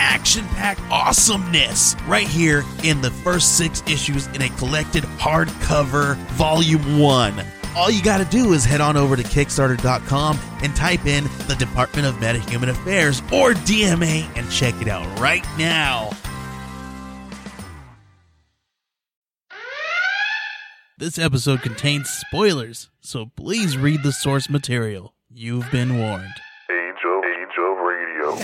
action packed awesomeness right here in the first six issues in a collected hardcover volume one. All you got to do is head on over to Kickstarter.com and type in the Department of Metahuman Affairs or DMA and check it out right now. This episode contains spoilers, so please read the source material. You've been warned. Angel, Angel Radio.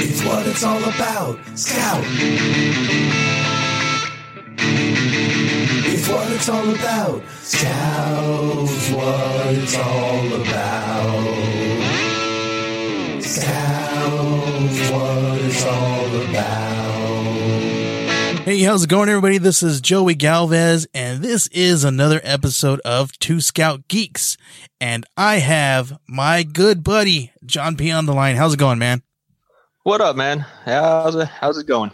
It's what it's all about. Scout. It's what it's all about. Scout's what it's all about. Scout's what it's all about. Hey, how's it going, everybody? This is Joey Galvez, and this is another episode of Two Scout Geeks. And I have my good buddy, John P. on the line. How's it going, man? What up, man? How's it, how's it going?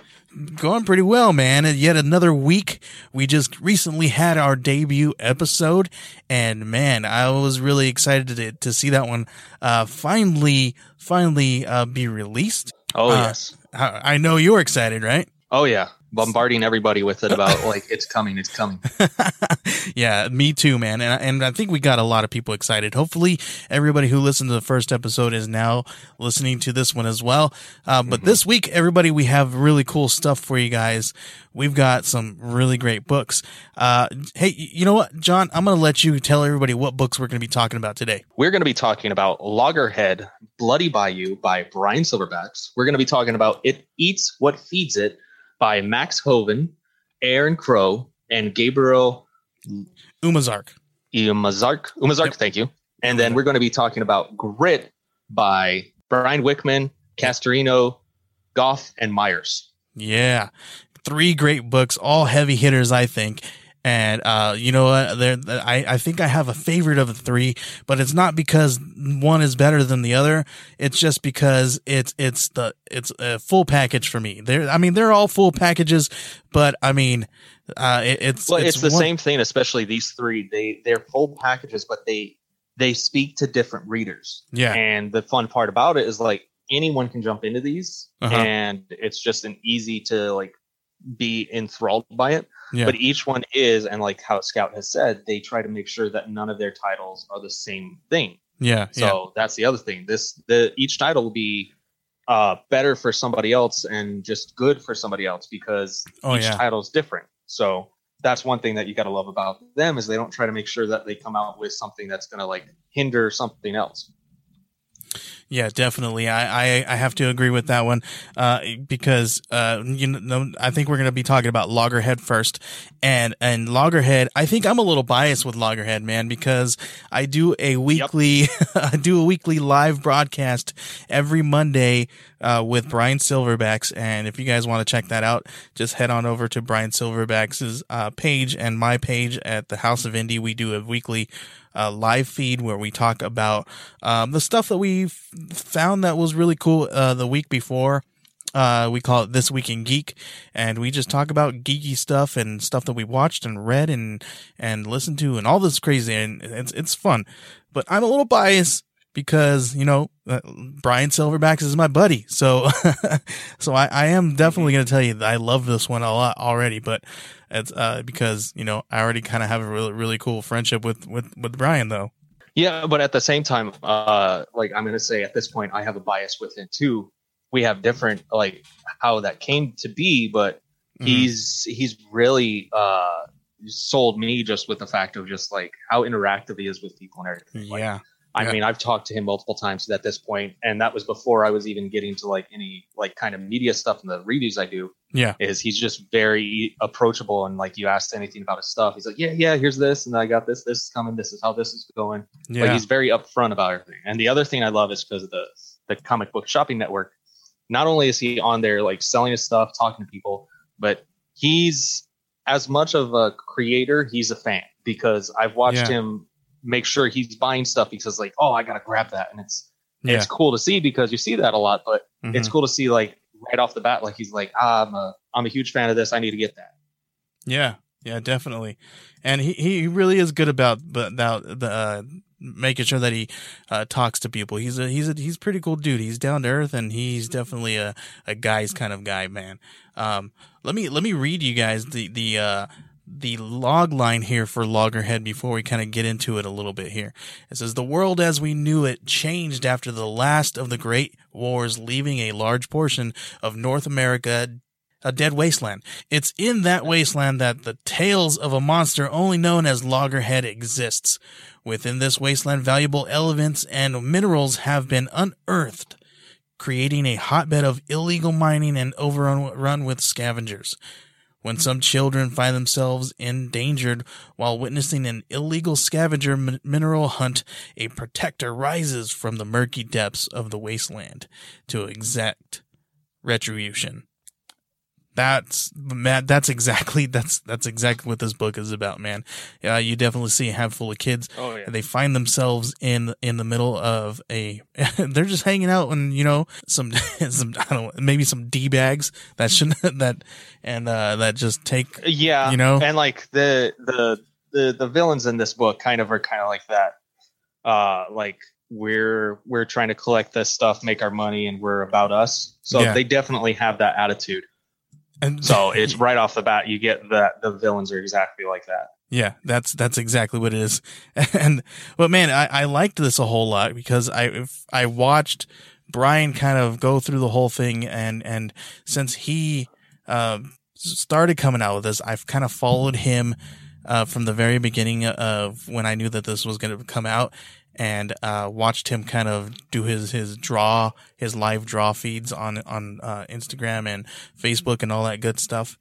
Going pretty well, man. And yet another week. We just recently had our debut episode, and man, I was really excited to, to see that one uh, finally, finally uh, be released. Oh Uh, yes. I I know you're excited, right? Oh yeah. Bombarding everybody with it about like it's coming, it's coming. yeah, me too, man. And and I think we got a lot of people excited. Hopefully, everybody who listened to the first episode is now listening to this one as well. Uh, but this week, everybody, we have really cool stuff for you guys. We've got some really great books. Uh, hey, you know what, John? I'm gonna let you tell everybody what books we're gonna be talking about today. We're going to be talking about Loggerhead, Bloody Bayou by Brian Silverbacks. We're going to be talking about It Eats What Feeds It by Max Hoven, Aaron Crow, and Gabriel Umazark. Umazark. Umazark, Yep. thank you. And then we're going to be talking about Grit by Brian Wickman, Castorino, Goff, and Myers. Yeah. Three great books, all heavy hitters, I think. And, uh, you know what? There, I, I think I have a favorite of the three, but it's not because one is better than the other. It's just because it's, it's the, it's a full package for me. They're, I mean, they're all full packages, but I mean, uh, it, it's, Well, it's, the one- same thing, especially these three. They they're full packages, but they they speak to different readers. Yeah. And the fun part about it is like anyone can jump into these, Uh-huh. and it's just an easy to like be enthralled by it. Yeah. But each one is, and like how Scout has said, they try to make sure that none of their titles are the same thing. yeah. So yeah. that's the other thing. This the each title will be uh better for somebody else and just good for somebody else because Oh, each yeah. title is different. So that's one thing that you got to love about them is they don't try to make sure that they come out with something that's going to like hinder something else. Yeah, definitely. I, I, I have to agree with that one, uh, because, uh, you know, I think we're going to be talking about Loggerhead first and, and Loggerhead. I think I'm a little biased with Loggerhead, man, because I do a weekly, I do a weekly live broadcast every Monday, uh, with Brian Silverbacks. And if you guys want to check that out, just head on over to Brian Silverbacks' uh, page and my page at the House of Indie. We do a weekly, uh, live feed where we talk about um, the stuff that we found that was really cool uh, the week before. Uh, we call it This Week in Geek, and we just talk about geeky stuff and stuff that we watched and read and and listened to and all this crazy, and it's it's fun. But I'm a little biased because you know uh, Brian Silverbacks is my buddy, so so I, I am definitely going to tell you that I love this one a lot already, but it's uh, because you know I already kind of have a really really cool friendship with with with Brian though. Yeah, but at the same time, uh, like I'm going to say at this point, I have a bias with it too. We have different like how that came to be, but Mhm. he's he's really uh sold me just with the fact of just like how interactive he is with people and everything. Like, yeah. I Yeah. mean, I've talked to him multiple times at this point, and that was before I was even getting to like any like kind of media stuff and the reviews I do. Yeah. Is he's just very approachable and like you asked anything about his stuff, he's like, yeah, yeah, here's this, and I got this, this is coming, this is how this is going. Yeah. Like he's very upfront about everything. And the other thing I love is because of the the comic book shopping network. not only is he on there like selling his stuff, talking to people, but he's as much of a creator, he's a fan because I've watched Yeah. him make sure he's buying stuff because like, oh, I gotta grab that, and it's Yeah. it's cool to see because you see that a lot, but it's Mhm. cool to see like right off the bat, like he's like, ah, I'm a I'm a huge fan of this. I need to get that. Yeah, yeah, definitely. And he, he really is good about about the uh, making sure that he uh, talks to people. He's a he's a he's a pretty cool dude. He's down to earth, and he's definitely a a guy's kind of guy, man. Um, let me let me read you guys the the uh, the log line here for Loggerhead before we kind of get into it a little bit here. It says the world as we knew it changed after the last of the great wars, leaving a large portion of North America a dead wasteland. It's in that wasteland that the tales of a monster only known as Loggerhead exists. Within this wasteland, valuable elements and minerals have been unearthed, creating a hotbed of illegal mining and overrun with scavengers. When some children find themselves endangered while witnessing an illegal scavenger min- mineral hunt, a protector rises from the murky depths of the wasteland to exact retribution. That's man, that's exactly that's that's exactly what this book is about, man. Uh, you definitely see a handful of kids Oh yeah. they find themselves in in the middle of a they're just hanging out and you know some some I don't know maybe some d bags that should that and uh that just take Yeah, You know? and like the the the the villains in this book kind of are kind of like that. Uh, like we're we're trying to collect this stuff, make our money, and we're about us. So Yeah. they definitely have that attitude. And So it's right off the bat, you get that the villains are exactly like that. Yeah, that's that's exactly what it is. And but man, I, I liked this a whole lot because I if I watched Brian kind of go through the whole thing and and since he um started coming out with this, I've kind of followed him uh, from the very beginning of when I knew that this was going to come out and uh, watched him kind of do his his draw his live draw feeds on on uh, Instagram and Facebook and all that good stuff.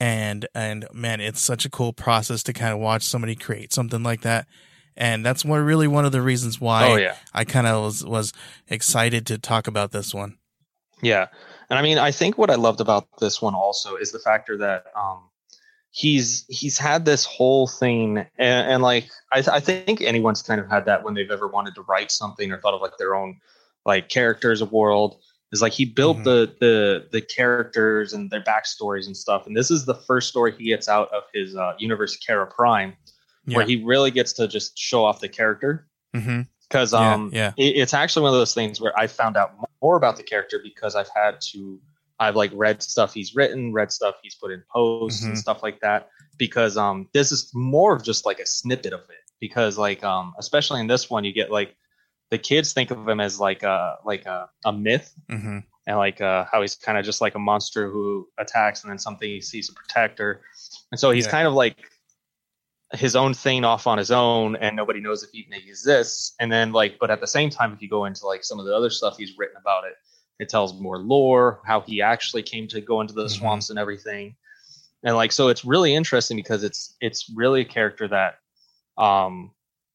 And and man it's such a cool process to kind of watch somebody create something like that. And that's what really one of the reasons why oh yeah, I kind of was was excited to talk about this one. Yeah. And I mean, I think what I loved about this one also is the factor that um he's he's had this whole thing and, and like I, th- I think anyone's kind of had that when they've ever wanted to write something or thought of like their own like characters of world is like he built Mhm. the the the characters and their backstories and stuff and this is the first story he gets out of his uh, universe Kara Prime yeah where he really gets to just show off the character because Yeah, um yeah. It, it's actually one of those things where I found out more about the character because I've had to I've like read stuff he's written, read stuff he's put in posts and Mhm. stuff like that because um this is more of just like a snippet of it because like um especially in this one you get like the kids think of him as like a like a, a myth hmm and like uh, how he's kind of just like a monster who attacks and then something he sees a protector and so he's Yeah. kind of like his own thing off on his own and nobody knows if he even exists and then like but at the same time if you go into like some of the other stuff he's written about it it tells more lore how he actually came to go into the Mhm. swamps and everything. And like so it's really interesting because it's it's really a character that um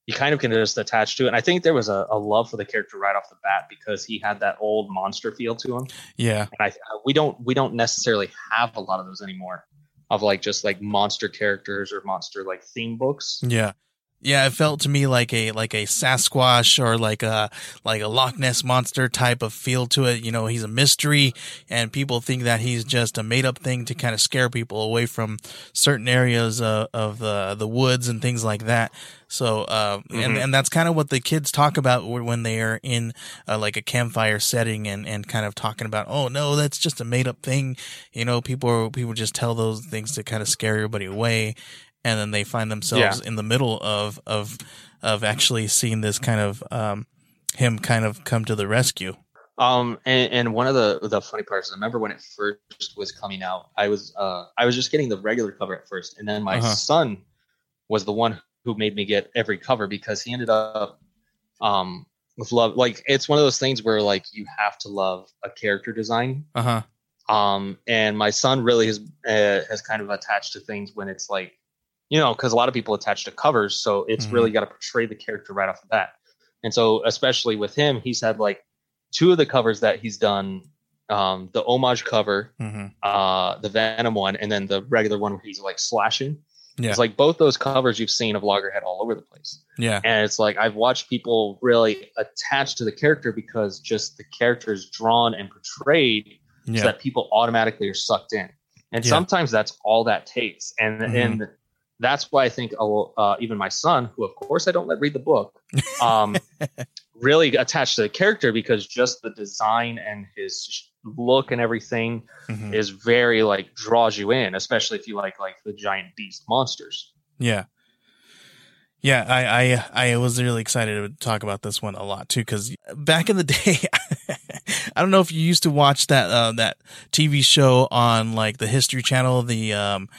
you kind of can just attach to it. And i think there was a, a love for the character right off the bat because he had that old monster feel to him. Yeah. And I we don't we don't necessarily have a lot of those anymore of like just like monster characters or monster like theme books. yeah yeah it felt to me like a like a sasquatch or like a like a loch ness monster type of feel to it. You know he's a mystery and people think that he's just a made up thing to kind of scare people away from certain areas uh, of the the woods and things like that. So uh and Mhm. and that's kind of what the kids talk about when they are in uh, like a campfire setting and and kind of talking about oh no that's just a made up thing. You know people people just tell those things to kind of scare everybody away and then they find themselves in the middle of of of actually seeing this kind of um him kind of come to the rescue Um, and, and one of the the funny parts, is I remember when it first was coming out, I was uh I was just getting the regular cover at first, and then my Uh-huh. son was the one who made me get every cover because he ended up um with love. Like it's one of those things where like you have to love a character design uh-huh um and my son really has uh, has kind of attached to things when it's like you know because a lot of people attach to covers so it's Mhm. really got to portray the character right off the bat and so especially with him he's had like two of the covers that he's done um, the homage cover, hmm uh, the Venom one, and then the regular one where he's like slashing. Yeah. It's like both those covers you've seen of Loggerhead all over the place. Yeah. And it's like I've watched people really attach to the character because just the character is drawn and portrayed so that people automatically are sucked in. And Yeah. sometimes that's all that takes. And Mhm. and that's why I think oh, uh, even my son, who of course I don't let read the book, um, really attached to the character because just the design and his look and everything Mhm. is very like draws you in, especially if you like like the giant beast monsters. Yeah. Yeah, I, I I was really excited to talk about this one a lot too because back in the day, I don't know if you used to watch that uh, that TV show on like the History Channel, the um,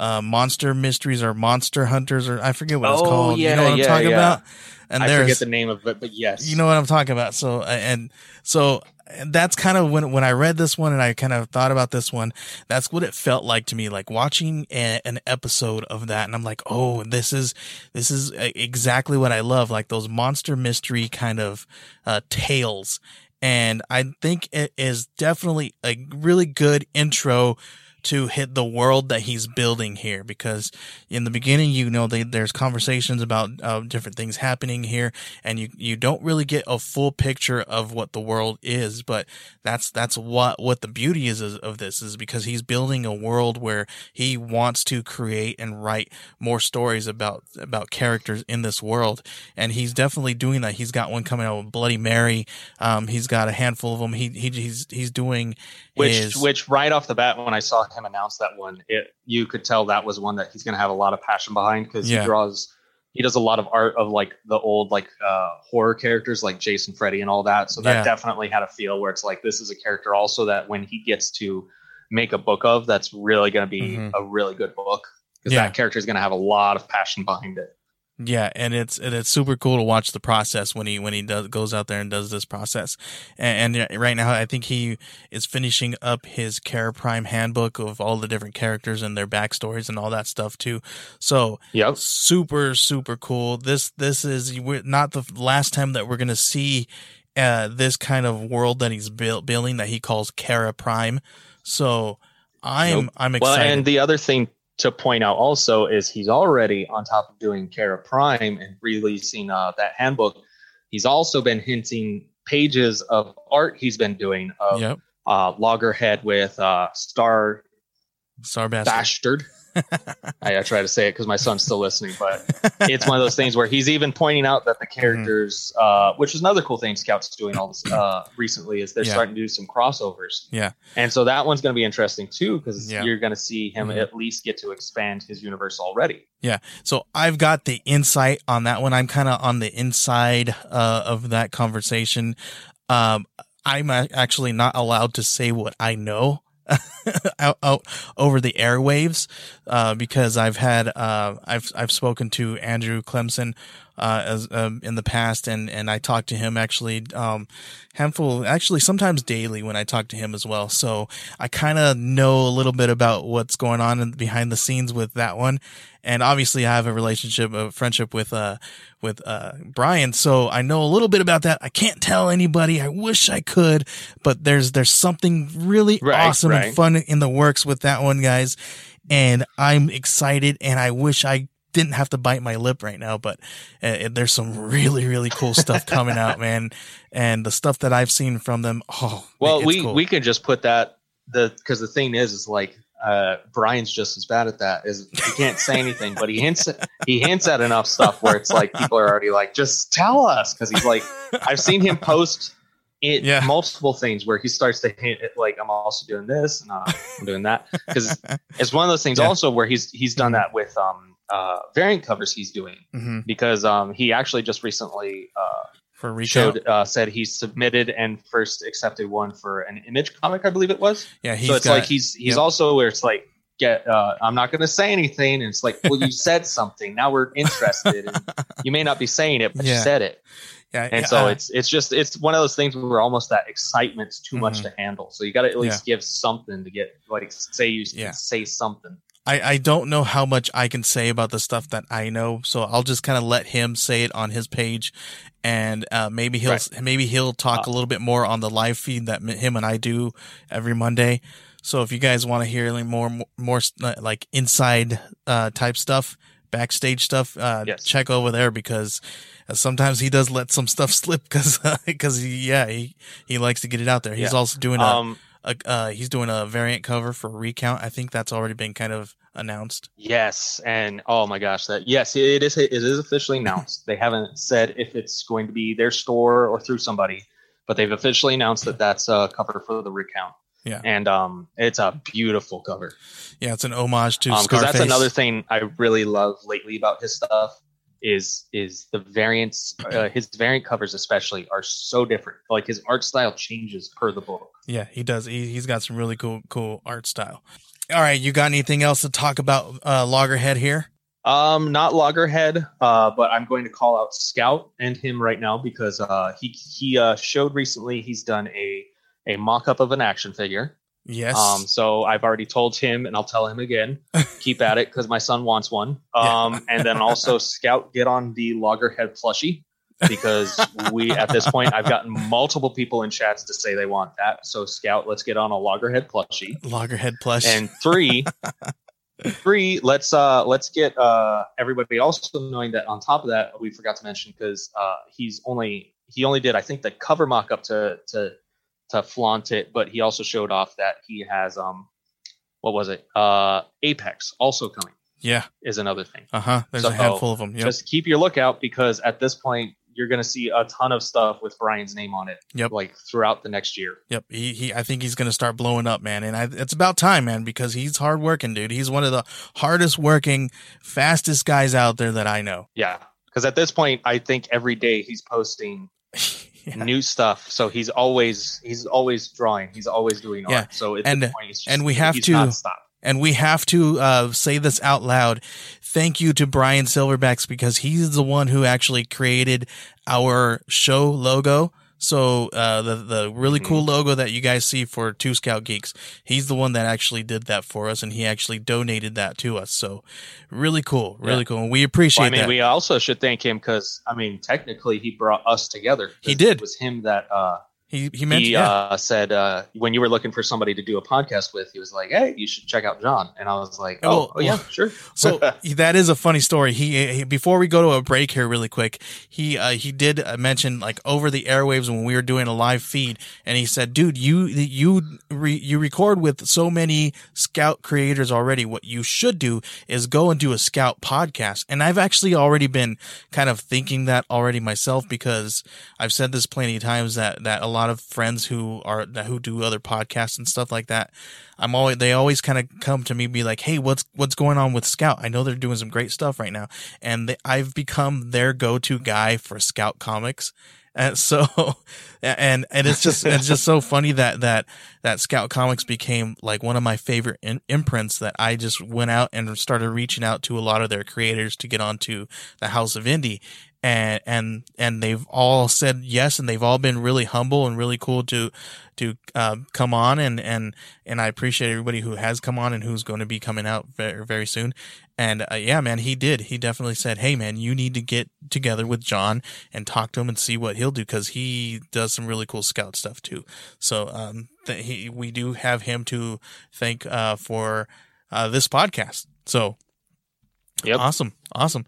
uh, Monster Mysteries or Monster Hunters or I forget what it's Oh, called. you yeah, know what I'm yeah, talking yeah. about? And I there's forget the name of it, but yes, you know what I'm talking about. So, and so that's kind of when, when I read this one and I kind of thought about this one, that's what it felt like to me, like watching a, an episode of that. And I'm like, oh, this is, this is exactly what I love, like those monster mystery kind of, uh, tales. And I think it is definitely a really good intro to hit the world that he's building here because in the beginning you know they, there's conversations about uh, different things happening here and you you don't really get a full picture of what the world is but that's that's what what the beauty is of this is because he's building a world where he wants to create and write more stories about about characters in this world and he's definitely doing that. He's got one coming out with bloody mary. Um he's got a handful of them he, he he's he's doing which his, which right off the bat when I saw him announce that one, it you could tell that was one that he's going to have a lot of passion behind because Yeah. he draws. He does a lot of art of like the old like uh, horror characters like Jason, Freddy, and all that. So that Yeah. definitely had a feel where it's like this is a character also that when he gets to make a book of, that's really going to be Mhm. a really good book because Yeah. that character is going to have a lot of passion behind it. Yeah, and it's and it's super cool to watch the process when he when he does goes out there and does this process. And, and right now, I think he is finishing up his Kara Prime handbook of all the different characters and their backstories and all that stuff too. So Yep. super super cool. This this is not the last time that we're gonna see uh, this kind of world that he's built building that he calls Kara Prime. So I'm Nope. I'm excited. Well, and the other thing to point out also is he's already on top of doing Kara Prime and releasing uh, that handbook. He's also been hinting pages of art he's been doing of yep, uh, Loggerhead with uh, Star Star Bastard. Bastard. I, I try to say it because my son's still listening, but it's one of those things where he's even pointing out that the Mm-hmm. characters, uh, which is another cool thing Scouts doing all this uh, recently, is they're Yeah. starting to do some crossovers. Yeah. and so that one's going to be interesting too because Yeah. you're going to see him Mhm. at least get to expand his universe already. Yeah, so I've got the insight on that one. I'm kind of on the inside uh, of that conversation. Um, I'm actually not allowed to say what I know out, out over the airwaves uh, because I've had uh, I've I've spoken to Andrew Clemson uh, as um, in the past, and and I talked to him actually um, handful actually sometimes daily when I talk to him as well. So I kind of know a little bit about what's going on in, behind the scenes with that one, and obviously I have a relationship, a friendship with uh with uh Brian, so I know a little bit about that. I can't tell anybody. I wish I could, but there's there's something really Right, awesome right. and fun in the works with that one, guys, and I'm excited, and I wish I didn't have to bite my lip right now, but uh, there's some really really cool stuff coming out, man, and the stuff that I've seen from them. Oh, Well, we cool. we can just put that the because the thing is is like uh, Brian's just as bad at that. Is he can't say anything, but he hints he hints at enough stuff where it's like people are already like, just tell us because he's like I've seen him post it Yeah. multiple things where he starts to hint at like I'm also doing this and uh, I'm doing that because it's one of those things Yeah. also where he's he's done that with um uh variant covers he's doing Mhm. because um he actually just recently uh for Rico. showed uh, said he submitted and first accepted one for an image comic, I believe it was. yeah, he's so it's got, like he's he's yep. also where it's like get uh, I'm not going to say anything, and it's like well you said something now we're interested, and you may not be saying it but Yeah. you said it, yeah, and yeah, so uh, it's it's just it's one of those things where almost that excitement's too much Mhm. to handle, so you got to at least give something to get like say you Yeah. say something. I, I don't know how much I can say about the stuff that I know, so I'll just kind of let him say it on his page, and uh, maybe he'll Right. maybe he'll talk Uh, a little bit more on the live feed that him and I do every Monday. So if you guys want to hear any more more uh, like inside uh, type stuff, backstage stuff, uh, Yes. check over there because uh, sometimes he does let some stuff slip because because yeah he he likes to get it out there. He's Yeah. also doing a, Um, a uh, he's doing a variant cover for recount. I think that's already been kind of announced. yes, and oh my gosh, that yes, it is. It is officially announced. they haven't said if it's going to be their store or through somebody, but they've officially announced that that's a cover for the recount. Yeah. and um, it's a beautiful cover. Yeah, it's an homage to because Scarface. that's another thing I really love lately about his stuff is is the variants. Uh, his variant covers especially are so different. Like his art style changes per the book. Yeah, he does. He, he's got some really cool cool art style. All right, you got anything else to talk about uh, Loggerhead here? Um, not Loggerhead, uh, but I'm going to call out Scout and him right now because uh, he he uh, showed recently he's done a a mock up of an action figure. Yes. Um, so I've already told him, and I'll tell him again. Keep at it because my son wants one. Yeah. Um, and then also Scout, get on the Loggerhead plushie because we at this point I've gotten multiple people in chats to say they want that. So Scout, let's get on a Loggerhead plushie. Loggerhead plush. And three, three, let's uh let's get uh everybody also knowing that on top of that we forgot to mention because uh he's only he only did I think the cover mock up to to to flaunt it, but he also showed off that he has um what was it? Uh Apex also coming yeah. is another thing. Uh huh. There's a handful of them. Yep. Just keep your lookout because at this point you're gonna see a ton of stuff with Brian's name on it. Yep. Like throughout the next year. Yep. He, he, I think he's going to start blowing up, man. And I, it's about time, man, because he's hard working, dude. He's one of the hardest working, fastest guys out there that I know. Yeah. Because at this point, I think every day he's posting Yeah. new stuff. So he's always he's always drawing. He's always doing art. Yeah. So at And- point, it's just, and we have to- stop. And we have to uh, say this out loud. Thank you to Brian Silverbacks because he's the one who actually created our show logo. So uh, the the really Mhm. cool logo that you guys see for Two Scout Geeks, he's the one that actually did that for us, and he actually donated that to us. So really cool, really Yeah. cool, and we appreciate Well, I mean, that. we also should thank him because I mean, technically, he brought us together. He did. It was him that uh, he he mentioned he yeah. uh, said uh, when you were looking for somebody to do a podcast with, he was like, "Hey, you should check out John." And I was like, "Oh, Well, oh yeah, sure." So that is a funny story. He, he before we go to a break here, really quick, he uh, he did uh, mention like over the airwaves when we were doing a live feed, and he said, "Dude, you you re, you record with so many Scout creators already. What you should do is go and do a Scout podcast." And I've actually already been kind of thinking that already myself because I've said this plenty of times that that a lot of friends who are who do other podcasts and stuff like that. I'm always they always kind of come to me be like, "Hey, what's what's going on with Scout? I know they're doing some great stuff right now." And they, I've become their go-to guy for Scout comics. And so and and it's just it's just so funny that that that Scout Comics became like one of my favorite in, imprints that I just went out and started reaching out to a lot of their creators to get onto the House of Indie and and and they've all said yes and they've all been really humble and really cool to to uh, come on and and and I appreciate everybody who has come on and who's going to be coming out very very soon. And uh, yeah man he did. He definitely said hey man you need to get together with John and talk to him and see what he'll do because he does some really cool scout stuff too. So um th- he, we do have him to thank uh for uh this podcast. So Yep. awesome. Awesome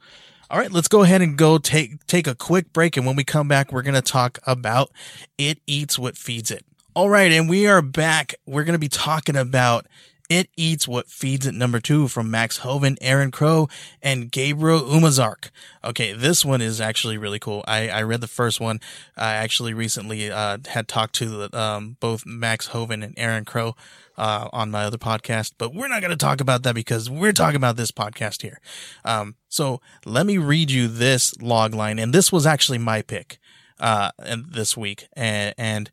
all right, let's go ahead and go take take a quick break and when we come back we're going to talk about it eats what feeds it. All right, and we are back. We're going to be talking about it eats what feeds it number 2 from Max Hoven, Aaron Crow, and Gabriel Umazark. Okay, this one is actually really cool. I I read the first one. I actually recently uh had talked to um both Max Hoven and Aaron Crow uh, on my other podcast, but we're not going to talk about that because we're talking about this podcast here. Um, so let me read you this log line, and this was actually my pick uh, this week, and, and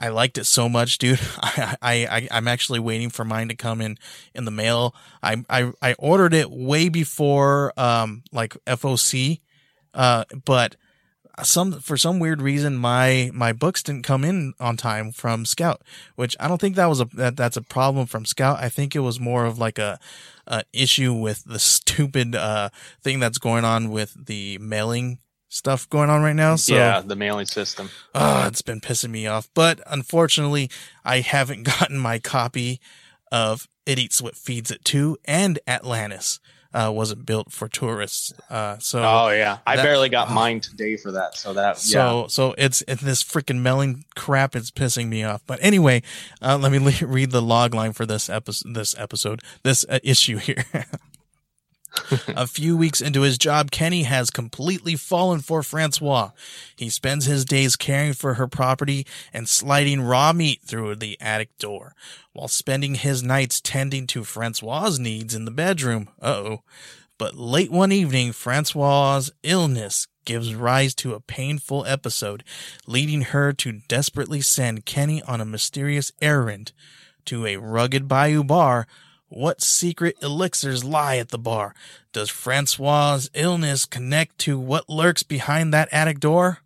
I liked it so much, dude. I, I, I I'm actually waiting for mine to come in in the mail. I I, I ordered it way before um like FOC, uh, but some for some weird reason my my books didn't come in on time from Scout, which I don't think that was a that, that's a problem from Scout. I think it was more of like a, a issue with the stupid uh thing that's going on with the mailing stuff going on right now. So yeah, the mailing system. Ah, it's been pissing me off. But unfortunately, I haven't gotten my copy of It Eats What Feeds It 2 and Atlantis. Uh, wasn't built for tourists. Uh, so Oh yeah, I that- barely got oh. mine today for that. So that so so it's, it's this freaking mailing crap. It's pissing me off. But anyway, uh, let me le- read the log line for this episode. This episode, this uh, issue here. A few weeks into his job, Kenny has completely fallen for Francois. He spends his days caring for her property and sliding raw meat through the attic door, while spending his nights tending to Francois's needs in the bedroom. Uh-oh. But late one evening, Francois's illness gives rise to a painful episode, leading her to desperately send Kenny on a mysterious errand to a rugged bayou bar. What secret elixirs lie at the bar? Does Francois's illness connect to what lurks behind that attic door?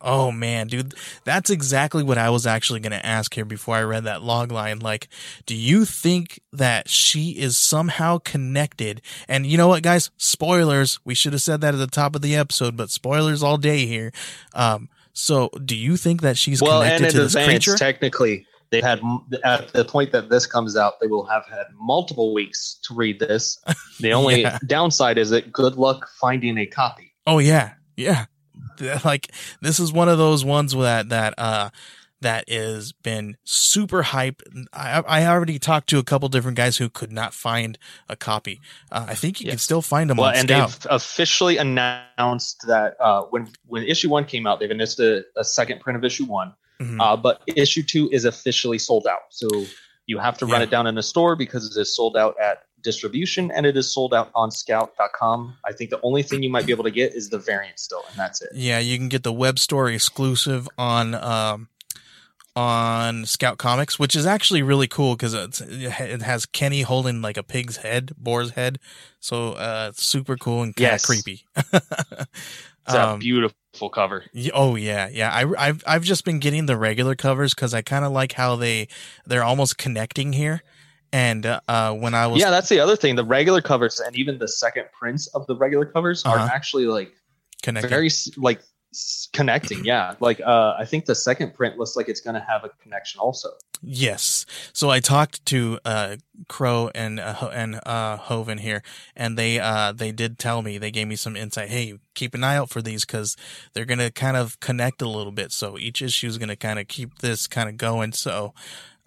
Oh man, dude, that's exactly what I was actually going to ask here before I read that log line. Like, do you think that she is somehow connected? And you know what, guys? Spoilers. We should have said that at the top of the episode, but spoilers all day here. Um, so do you think that she's well, and connected to this creature? technically, they had at the point that this comes out, they will have had multiple weeks to read this. The only Yeah. downside is that good luck finding a copy. Oh yeah, yeah. Like this is one of those ones that that uh that is been super hype. I I already talked to a couple different guys who could not find a copy. Uh, I think you can still find them Well, and Scout. they've officially announced that uh, when when issue one came out, they've announced a, a second print of issue one. Mhm. Uh, but issue two is officially sold out. So you have to run Yeah. it down in a store because it is sold out at distribution and it is sold out on scout.com. I think the only thing you might be able to get is the variant still, and that's it. yeah, you can get the web store exclusive on um on Scout Comics, which is actually really cool because it has Kenny holding like a pig's head, boar's head. So uh, super cool and kind of Yes. creepy. It's a Um, beautiful cover. Oh yeah, yeah. I, I've I've just been getting the regular covers because I kind of like how they they're almost connecting here. And uh, uh, when I was Yeah, that's the other thing. The regular covers and even the second prints of the regular covers are Uh-huh. actually like connecting, very like s- connecting. Yeah, like uh, I think the second print looks like it's going to have a connection also. yes. So I talked to uh, Crow and uh, and uh, Hoven here, and they uh, they did tell me they gave me some insight. Hey, keep an eye out for these because they're gonna kind of connect a little bit. So each issue is gonna kind of keep this kind of going. So.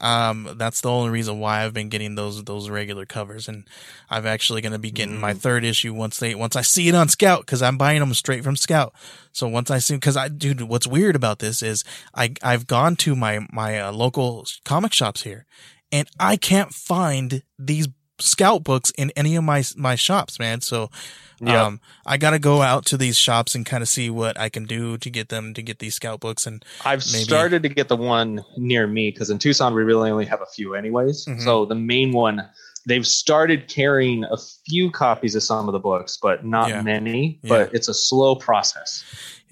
Um, that's the only reason why I've been getting those those regular covers, and I'm actually going to be getting my third issue once they once I see it on Scout because I'm buying them straight from Scout. So once I see, because I dude, what's weird about this is I I've gone to my my uh, local comic shops here, and I can't find these Scout books in any of my my shops, man. So Yeah. um, I got to go out to these shops and kind of see what I can do to get them to get these Scout books and I've Maybe- started to get the one near me because in Tucson we really only have a few anyways. Mhm. So the main one, they've started carrying a few copies of some of the books, but not Yeah. many. Yeah. But it's a slow process.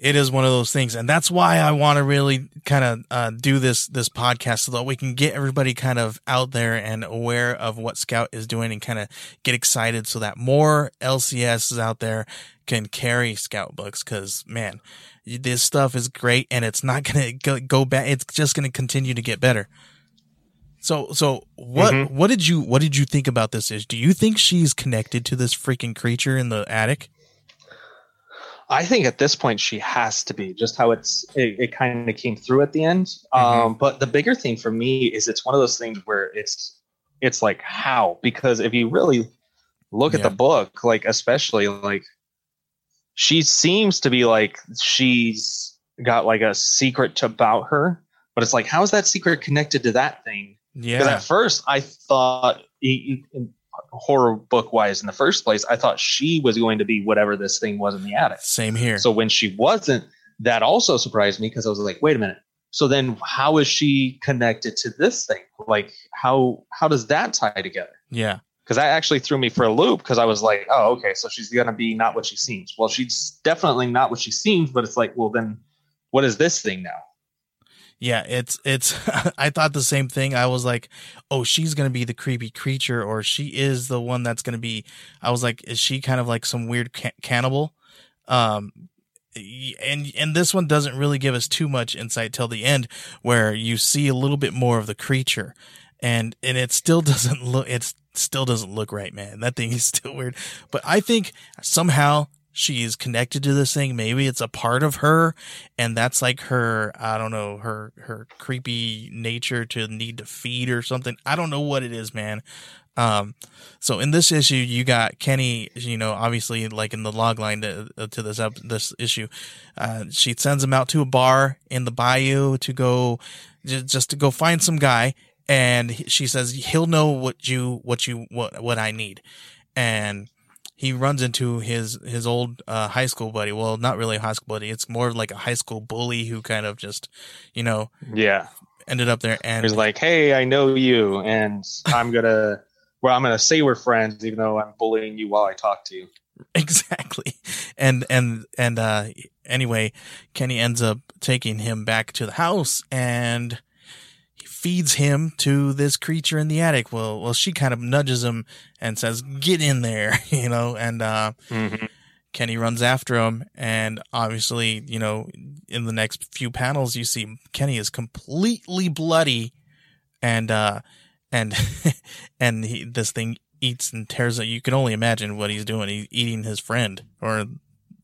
it is one of those things and that's why i want to really kind of uh, do this this podcast so that we can get everybody kind of out there and aware of what scout is doing and kind of get excited so that more lcs out there can carry scout books because man this stuff is great and it's not gonna go, go back it's just gonna continue to get better so so what Mhm. what did you what did you think about this is do you think she's connected to this freaking creature in the attic I think at this point she has to be just how it's it, it kind of came through at the end. Mm-hmm. Um, but the bigger thing for me is it's one of those things where it's it's like how because if you really look at the book, like especially like she seems to be like she's got like a secret about her, but it's like how is that secret connected to that thing? Because yeah at first I thought, e- e- in horror book wise, in the first place, I thought she was going to be whatever this thing was in the attic. same here So when she wasn't, that also surprised me because I was like, wait a minute. So then how is she connected to this thing? Like how how does that tie together? yeah because that actually threw me for a loop because I was like, oh, okay, so she's gonna be not what she seems. Well, she's definitely not what she seems, but it's like, well, then what is this thing now? Yeah, it's it's. I thought the same thing. I was like, "Oh, she's gonna be the creepy creature, or she is the one that's gonna be." I was like, "Is she kind of like some weird ca- cannibal?" Um, and and this one doesn't really give us too much insight till the end, where you see a little bit more of the creature, and and it still doesn't look. It still doesn't look right, man. That thing is still weird. But I think somehow she is connected to this thing. Maybe it's a part of her, and that's like her. I don't know her her creepy nature to need to feed or something. I don't know what it is, man. Um, so in this issue, you got Kenny. You know, obviously, like in the log line to, to this up this issue, uh, she sends him out to a bar in the bayou to go just, just to go find some guy, and she says he'll know what you what you what what I need, and he runs into his his old uh, high school buddy. Well, not really a high school buddy. It's more like a high school bully who kind of just, you know, Yeah, ended up there. And he's like, hey, I know you, and I'm gonna. Well, I'm gonna say we're friends, even though I'm bullying you while I talk to you. exactly. And and and uh, anyway, Kenny ends up taking him back to the house and feeds him to this creature in the attic. Well, well, she kind of nudges him and says, "Get in there," you know, and uh, Mm-hmm. Kenny runs after him, and obviously, you know, in the next few panels, you see Kenny is completely bloody, and uh, and and he, this thing eats and tears it. You can only imagine what he's doing. He's eating his friend or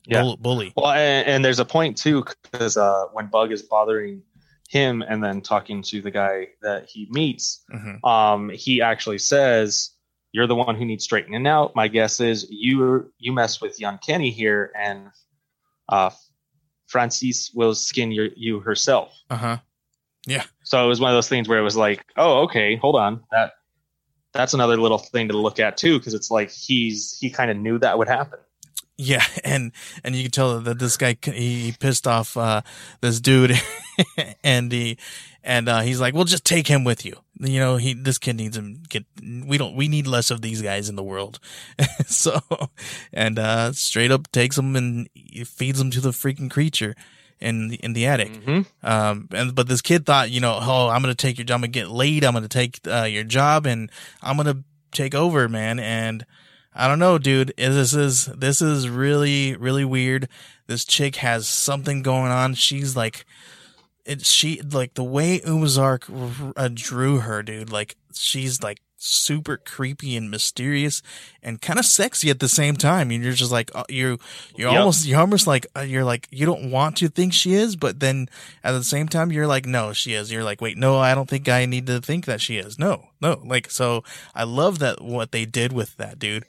Yeah. bull- bully. Well, and, and there's a point too, because uh, when Bug is bothering him and then talking to the guy that he meets, hmm um, he actually says, "You're the one who needs straightening out." My guess is you you mess with young Kenny here, and uh, Francis will skin your, you herself. Uh huh. Yeah. So it was one of those things where it was like, "Oh, okay, hold on that." That's another little thing to look at too, because it's like he's he kind of knew that would happen. Yeah, and and you can tell that this guy he pissed off uh, this dude, and he and uh, he's like, "Well, just take him with you." You know, he this kid needs him. Get we don't we need less of these guys in the world. so, and uh, straight up takes him and feeds him to the freaking creature in in the attic. Mm-hmm. Um, and but this kid thought, you know, oh, I'm gonna take your, job I'm gonna get laid, I'm gonna take uh, your job, and I'm gonna take over, man. And I don't know, dude. This is this is really really weird. This chick has something going on. She's like, it. She like the way Umazark uh, drew her, dude. Like she's like super creepy and mysterious and kind of sexy at the same time. And you're just like uh, you you're Yep. almost you're almost like uh, you're like you don't want to think she is, but then at the same time you're like no she is. You're like wait no I don't think I need to think that she is. No no like so I love that what they did with that dude.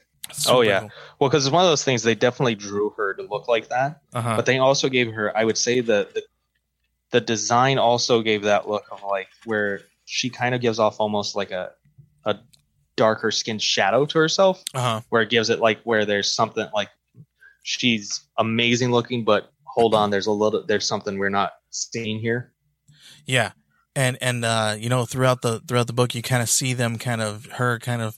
Oh, yeah. Well, because it's one of those things they definitely drew her to look like that, Uh huh. but they also gave her. I would say the the, the design also gave that look of like where she kind of gives off almost like a a darker skin shadow to herself, Uh huh. where it gives it like where there's something like she's amazing looking, but hold on, there's a little there's something we're not seeing here. Yeah. And and uh you know throughout the throughout the book you kind of see them kind of her kind of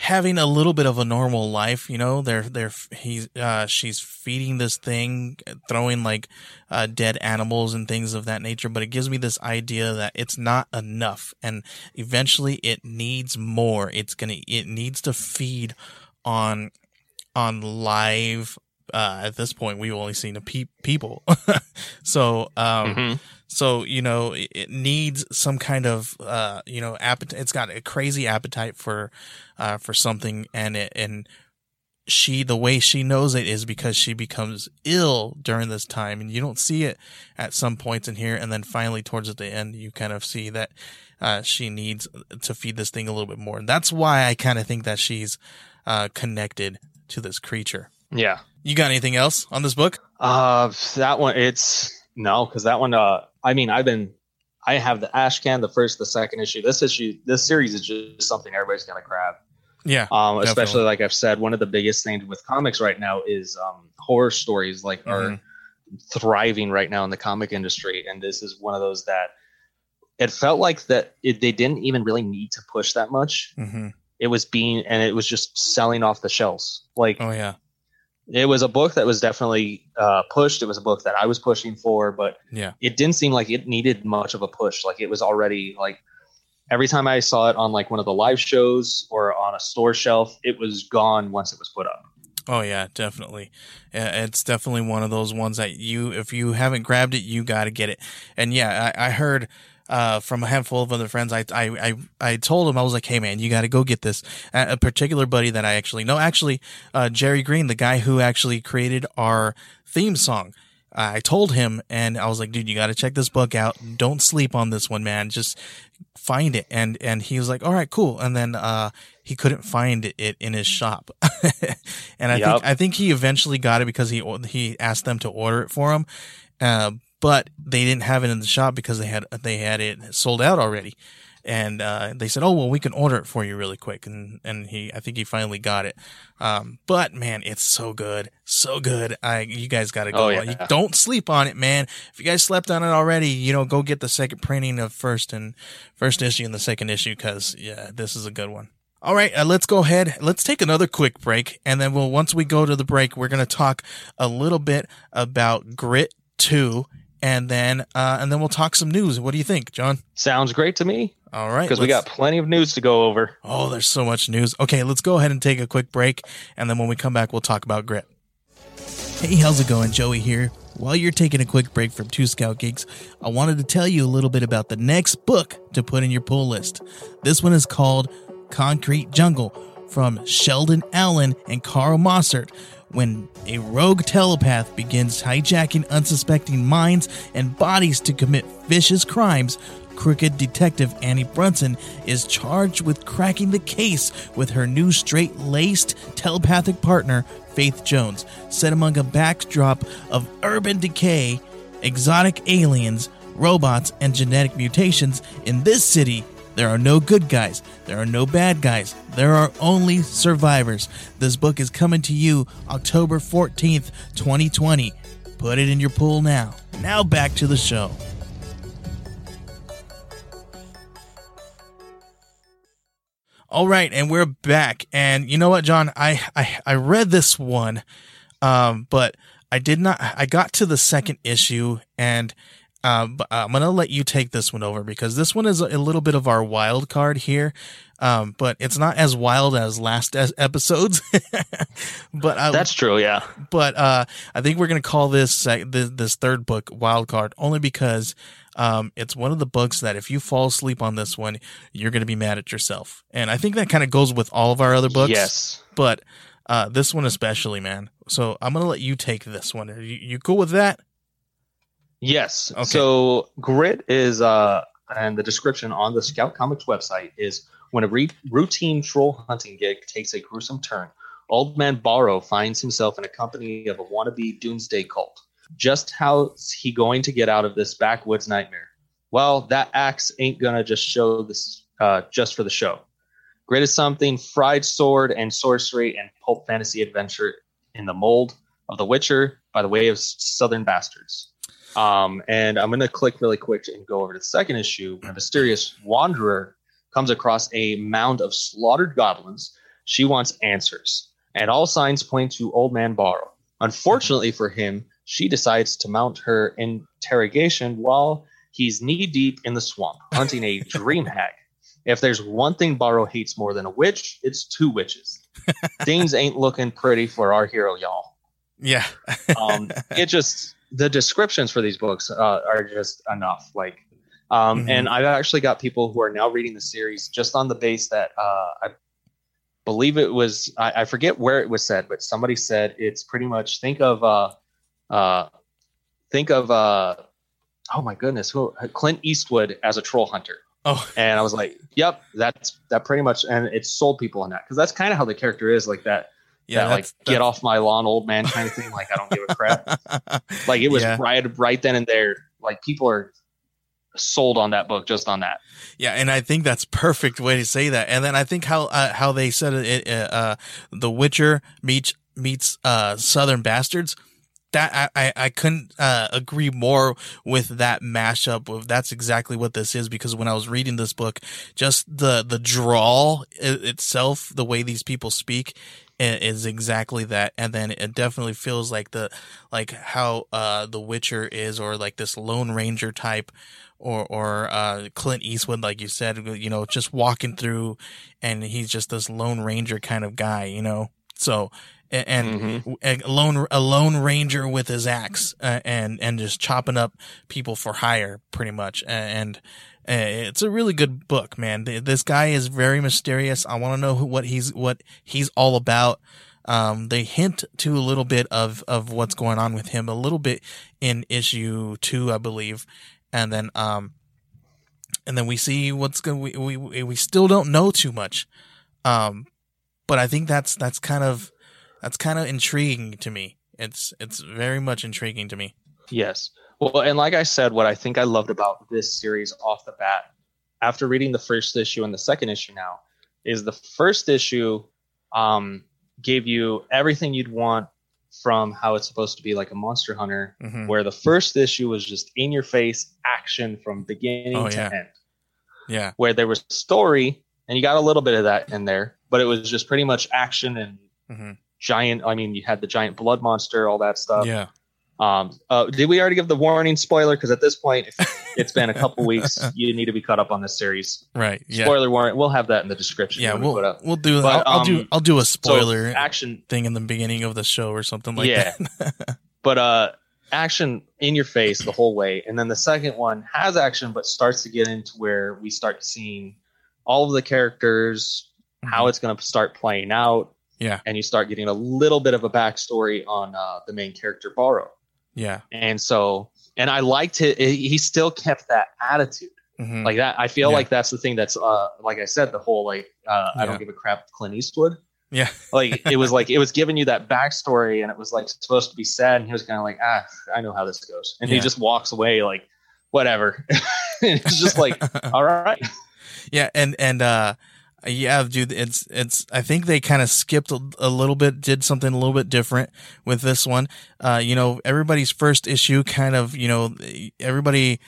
having a little bit of a normal life, you know. They're they're he's uh she's feeding this thing, throwing like uh dead animals and things of that nature, but it gives me this idea that it's not enough and eventually it needs more. It's to it needs to feed on on live uh at this point we've only seen a pe- people. so um Mhm. so, you know, it- it needs some kind of, uh, you know, appetite. It's got a crazy appetite for, uh, for something. And it, and she, the way she knows it is because she becomes ill during this time. And you don't see it at some points in here. And then finally towards the end, you kind of see that, uh, she needs to feed this thing a little bit more. And that's why I kind of think that she's, uh, connected to this creature. Yeah. You got anything else on this book? Uh, that one, it's no, because that one, uh, I mean, I've been, I have the Ashcan, the first, the second issue. This issue, this series is just something everybody's gonna grab. Yeah. Um, especially like I've said, one of the biggest things with comics right now is um, horror stories. Like are Mhm. thriving right now in the comic industry, and this is one of those that it felt like that it, they didn't even really need to push that much. hmm it was being and it was just selling off the shelves. Like Oh yeah. It was a book that was definitely uh, pushed. It was a book that I was pushing for, but Yeah. it didn't seem like it needed much of a push. Like it was already like every time I saw it on like one of the live shows or on a store shelf, it was gone once it was put up. Oh yeah, definitely. It's definitely one of those ones that you, if you haven't grabbed it, you got to get it. And yeah, I, I heard uh, from a handful of other friends. I, I, I, I told him I was like, hey man, you got to go get this. A, a particular buddy that I actually know, actually, uh, Jerry Green, the guy who actually created our theme song. I told him, and I was like, dude, you got to check this book out. Don't sleep on this one, man. Just find it. And and he was like, all right, cool. And then uh, he couldn't find it in his shop. and I Yep. think I think he eventually got it because he he asked them to order it for him. Uh, but they didn't have it in the shop because they had they had it sold out already. And uh, they said, "Oh well, we can order it for you really quick." And and he, I think he finally got it. Um, but man, it's so good, so good. I you guys got to go. Oh, yeah. You don't sleep on it, man. If you guys slept on it already, you know, go get the second printing of first and first issue and the second issue because yeah, this is a good one. All right, uh, let's go ahead. Let's take another quick break, and then we'll once we go to the break, we're gonna talk a little bit about Grit Two, and then uh, and then we'll talk some news. What do you think, John? Sounds great to me All right, because we got plenty of news to go over. Oh, there's so much news. Okay, let's go ahead and take a quick break, and then when we come back, we'll talk about grit. Hey, how's it going? Joey here. While you're taking a quick break from Two Scout Geeks, I wanted to tell you a little bit about the next book to put in your pull list. This one is called Concrete Jungle from Sheldon Allen and Carl Mossert. When a rogue telepath begins hijacking unsuspecting minds and bodies to commit vicious crimes, crooked detective Annie Brunson is charged with cracking the case with her new straight laced telepathic partner, Faith Jones, set among a backdrop of urban decay, exotic aliens, robots, and genetic mutations. In this city, there are no good guys. There are no bad guys. There are only survivors. This book is coming to you October 14th, 2020. Put it in your pool now. Now back to the show. All right, and we're back. And you know what, John? I I, I read this one, um, but I did not. I got to the second issue, and um, but I'm gonna let you take this one over because this one is a, little bit of our wild card here, um, but it's not as wild as last es- episodes. but I, That's true. Yeah. but uh, I think we're gonna call this sec- this, this third book wild card only because um, it's one of the books that if you fall asleep on this one, you're gonna be mad at yourself, and I think that kind of goes with all of our other books. Yes. but uh, this one especially, man. So I'm gonna let you take this one. Are you, you cool with that? Yes. Okay. So grit is uh and the description on the Scout Comics website is when a re- routine troll hunting gig takes a gruesome turn, Old Man Borrow finds himself in a company of a wannabe doomsday cult. Just how's he going to get out of this backwoods nightmare? Well, that axe ain't gonna just show this uh, just for the show. Grit is something fried sword and sorcery and pulp fantasy adventure in the mold of The Witcher by the way of Southern Bastards. Um, and I'm going to click really quick and go over to the second issue. When a mysterious wanderer comes across a mound of slaughtered goblins, she wants answers, and all signs point to Old Man Borrow. Unfortunately for him, she decides to mount her interrogation while he's knee deep in the swamp, hunting a dream hag. If there's one thing Borrow hates more than a witch, it's two witches. Things ain't looking pretty for our hero, y'all Yeah. um, it just the descriptions for these books uh, are just enough like um, Mhm. and i've actually got people who are now reading the series just on the base that uh, i believe it was I, I forget where it was said but somebody said it's pretty much think of uh, uh, think of uh, oh my goodness who clint eastwood as a troll hunter oh, and i was like yep that's that pretty much and it sold people on that because that's kind of how the character is like that yeah. that like get off my lawn old man kind of thing like i don't give a crap like it was Yeah. right right then and there like people are sold on that book just on that Yeah, and I think that's perfect way to say that. And then I think how uh, how they said it, uh, uh, The Witcher meets meets uh, Southern Bastards. That I, I, couldn't uh, agree more with that mashup of that's exactly what this is because when I was reading this book, just the the drawl itself, the way these people speak is exactly that and then it definitely feels like the like how uh the Witcher is or like this Lone Ranger type or or uh Clint Eastwood like you said, you know, just walking through and he's just this Lone Ranger kind of guy, you know. So a- and a lone a lone ranger with his axe uh, and and just chopping up people for hire pretty much. And uh, it's a really good book man. This guy is very mysterious. I want to know who, what he's what he's all about. Um they hint to a little bit of of what's going on with him a little bit in issue 2 i believe. And then um and then we see what's going we, we we still don't know too much. Um but i think that's that's kind of that's kind of intriguing to me. It's it's very much intriguing to me. Yes. Well, and like I said, what I think I loved about this series off the bat, after reading the first issue and the second issue now, is the first issue um, gave you everything you'd want from how it's supposed to be like a monster hunter, Mhm. where the first issue was just in your face action from beginning Oh, to yeah. end, Yeah, where there was story, and you got a little bit of that in there, but it was just pretty much action and Mhm. Giant. I mean, you had the giant blood monster, all that stuff. yeah. Um, uh, did we already give the warning spoiler? Because at this point, if it's been a couple weeks. You need to be caught up on this series. Right. Yeah. Spoiler warning. We'll have that in the description. yeah. we put We'll up. we'll do. But, I'll, I'll do. um, I'll do a So, spoiler action, thing in the beginning of the show or something like Yeah. that. but uh, action in your face the whole way, and then the second one has action, but starts to get into where we start seeing all of the characters, how it's going to start playing out, Mm-hmm. Yeah. and you start getting a little bit of a backstory on uh, the main character Borrow. Yeah. And so, and I liked it. He still kept that attitude. Mhm. like that. I feel Yeah. like that's the thing that's uh like I said, the whole like uh, I don't give a crap Clint Eastwood. Yeah. Like it was like it was giving you that backstory and it was like supposed to be sad and he was kind of like, ah, I know how this goes. And Yeah. he just walks away like whatever. it's just like, all right. yeah. And and uh, yeah, dude. It's it's. I think they kind of skipped a, a little bit, did something a little bit different with this one. Uh, you know, everybody's first issue kind of, you know, everybody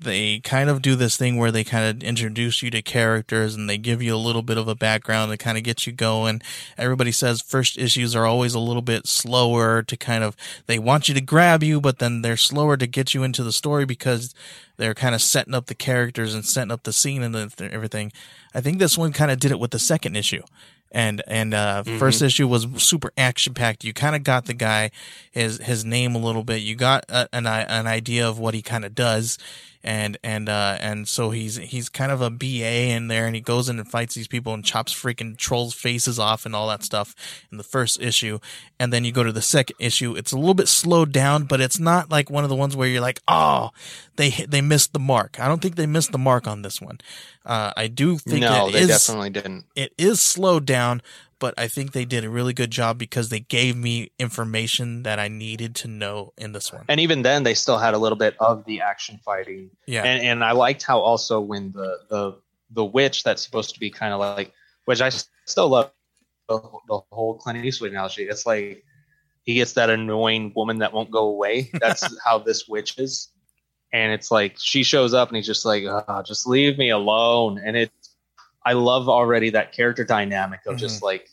they kind of do this thing where they kind of introduce you to characters and they give you a little bit of a background to kind of get you going. Everybody says first issues are always a little bit slower to kind of, they want you to grab you, but then they're slower to get you into the story because they're kind of setting up the characters and setting up the scene and the, everything. I think this one kind of did it with the second issue. And, and, uh, first issue was super action packed. You kind of got the guy, his, his name a little bit. You got a, an, an idea of what he kind of does and and uh and so he's he's kind of a BA in there and he goes in and fights these people and chops freaking trolls faces off and all that stuff in the first issue. And then you go to the second issue. It's a little bit slowed down but it's not like one of the ones where you're like oh they they missed the mark. I don't think they missed the mark on this one. Uh I do think no, it they is definitely didn't. it is slowed down but I think they did a really good job because they gave me information that I needed to know in this one And even then, they still had a little bit of the action fighting. yeah And and I liked how also when the the the witch that's supposed to be kind of like, which I still love the, the whole Clint Eastwood analogy. It's like he gets that annoying woman that won't go away. That's how this witch is. And it's like she shows up and he's just like, oh, just leave me alone. And it, I love already that character dynamic of just like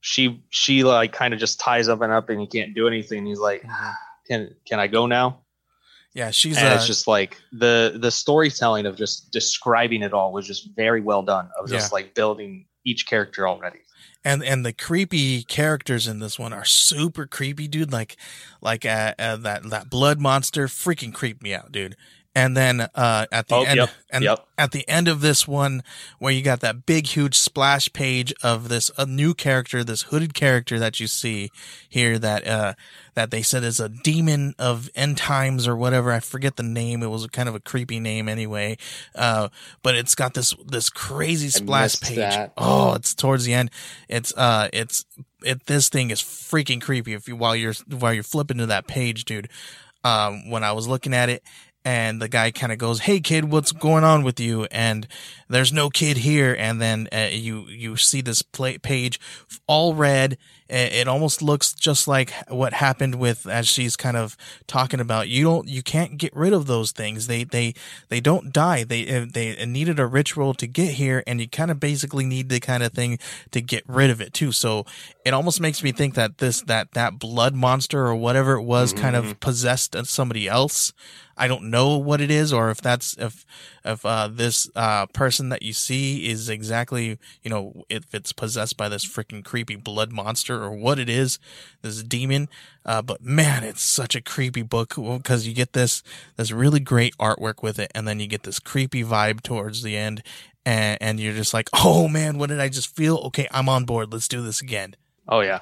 she she like kind of just ties up and up and he can't do anything. He's like, "Ah, can can I go now? yeah she's and uh, it's just like the the storytelling of just describing it all was just very well done of just Yeah. like building each character already and and the creepy characters in this one are super creepy, dude. Like like uh, uh, that that blood monster freaking creeped me out, dude. And then uh, at the Oh, end, yep, and yep. at the end of this one, where you got that big, huge splash page of this a new character, this hooded character that you see here, that uh, that they said is a demon of end times or whatever. I forget the name. It was kind of a creepy name anyway. Uh, but it's got this this crazy splash missed page. that. Oh, it's towards the end. It's uh, it's it. This thing is freaking creepy. If you while you're while you're flipping to that page, dude. Um, when I was looking at it, and the guy kind of goes, "Hey kid, what's going on with you?" And there's no kid here. And then uh, you you see this play- page all red. It it almost looks just like what happened with as she's kind of talking about. You don't you can't get rid of those things. They they they don't die. They uh, they needed a ritual to get here, and you kind of basically need the kind of thing to get rid of it too. So it almost makes me think that this that that blood monster or whatever it was kind of possessed somebody else. I don't know what it is, or if that's if if uh, this uh, person that you see is exactly you know if it's possessed by this freaking creepy blood monster or what it is, this demon. Uh, but man, it's such a creepy book because you get this this really great artwork with it, and then you get this creepy vibe towards the end, and and you're just like, oh man, what did I just feel? Okay, I'm on board. Let's do this again. Oh yeah,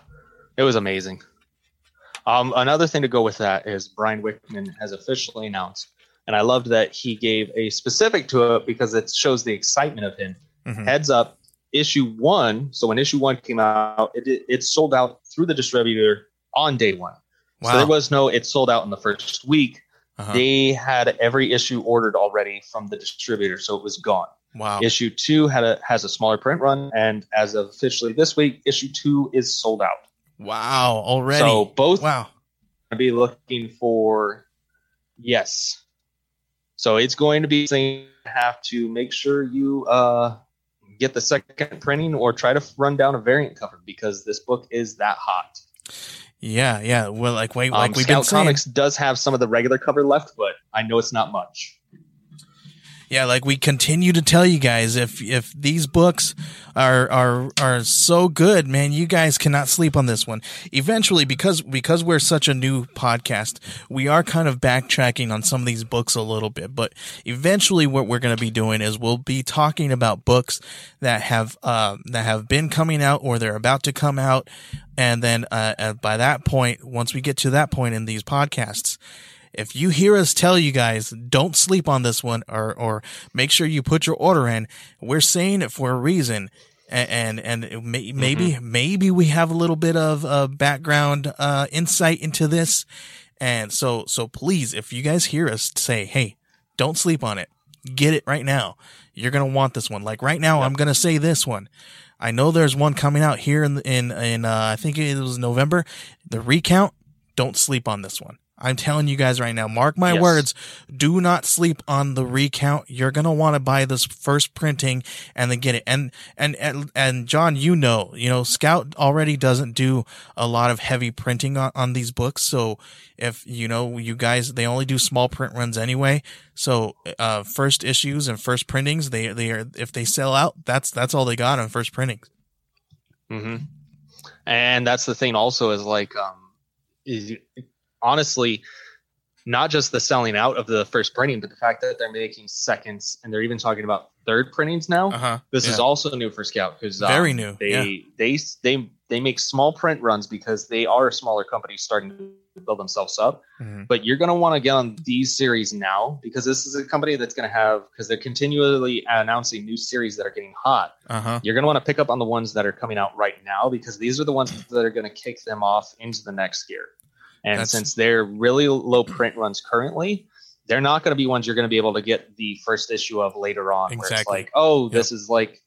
it was amazing. Um, another thing to go with that is Brian Wickman has officially announced, and I loved that he gave a specific to it because it shows the excitement of him. Mhm. Heads up, issue one. So when issue one came out, it it, it sold out through the distributor on day one. So there was no it sold out in the first week. Uh-huh. They had every issue ordered already from the distributor, so it was gone. Wow. Issue two had a has a smaller print run, and as of officially this week, issue two is sold out. Wow. Already. So both wow. to be looking for yes. So it's going to be saying have to make sure you uh, get the second printing or try to run down a variant cover because this book is that hot. Yeah. Yeah. Well, like wait, Um, like we've Scout been saying. Comics does have some of the regular cover left, but I know it's not much. Yeah, like we continue to tell you guys, if if these books are are are so good, man, you guys cannot sleep on this one. Eventually, because because we're such a new podcast, we are kind of backtracking on some of these books a little bit. But eventually, what we're going to be doing is we'll be talking about books that have uh, that have been coming out or they're about to come out, and then uh, by that point, once we get to that point in these podcasts if you hear us tell you guys don't sleep on this one or or make sure you put your order in we're saying it for a reason. And and, and may, maybe maybe we have a little bit of uh, background uh, insight into this. And so so please if you guys hear us say hey don't sleep on it. Get it right now. You're gonna want this one. Like right now i'm gonna say this one. I know there's one coming out here in in in uh, i think it was november. The recount don't sleep on this one i'm telling you guys right now mark my Yes. words do not sleep on the recount you're gonna want to buy this first printing and then get it and and and, and john you know you know scout already doesn't do a lot of heavy printing on, on these books so if you know you guys they only do small print runs anyway so uh first issues and first printings they they are if they sell out that's that's all they got on first printings Mm-hmm. And that's the thing. Also, is like, um, is honestly, not just the selling out of the first printing, but the fact that they're making seconds and they're even talking about third printings now. uh-huh This is also new for Scout because Very new, They yeah. they they they make small print runs because they are a smaller company starting to build themselves up. Mhm. But you're going to want to get on these series now because this is a company that's going to have because they're continually announcing new series that are getting hot uh-huh you're going to want to pick up on the ones that are coming out right now because these are the ones that are going to kick them off into the next year. And That's- since they're really low print runs currently, they're not going to be ones you're going to be able to get the first issue of later on. Where it's Exactly. like, oh, this is like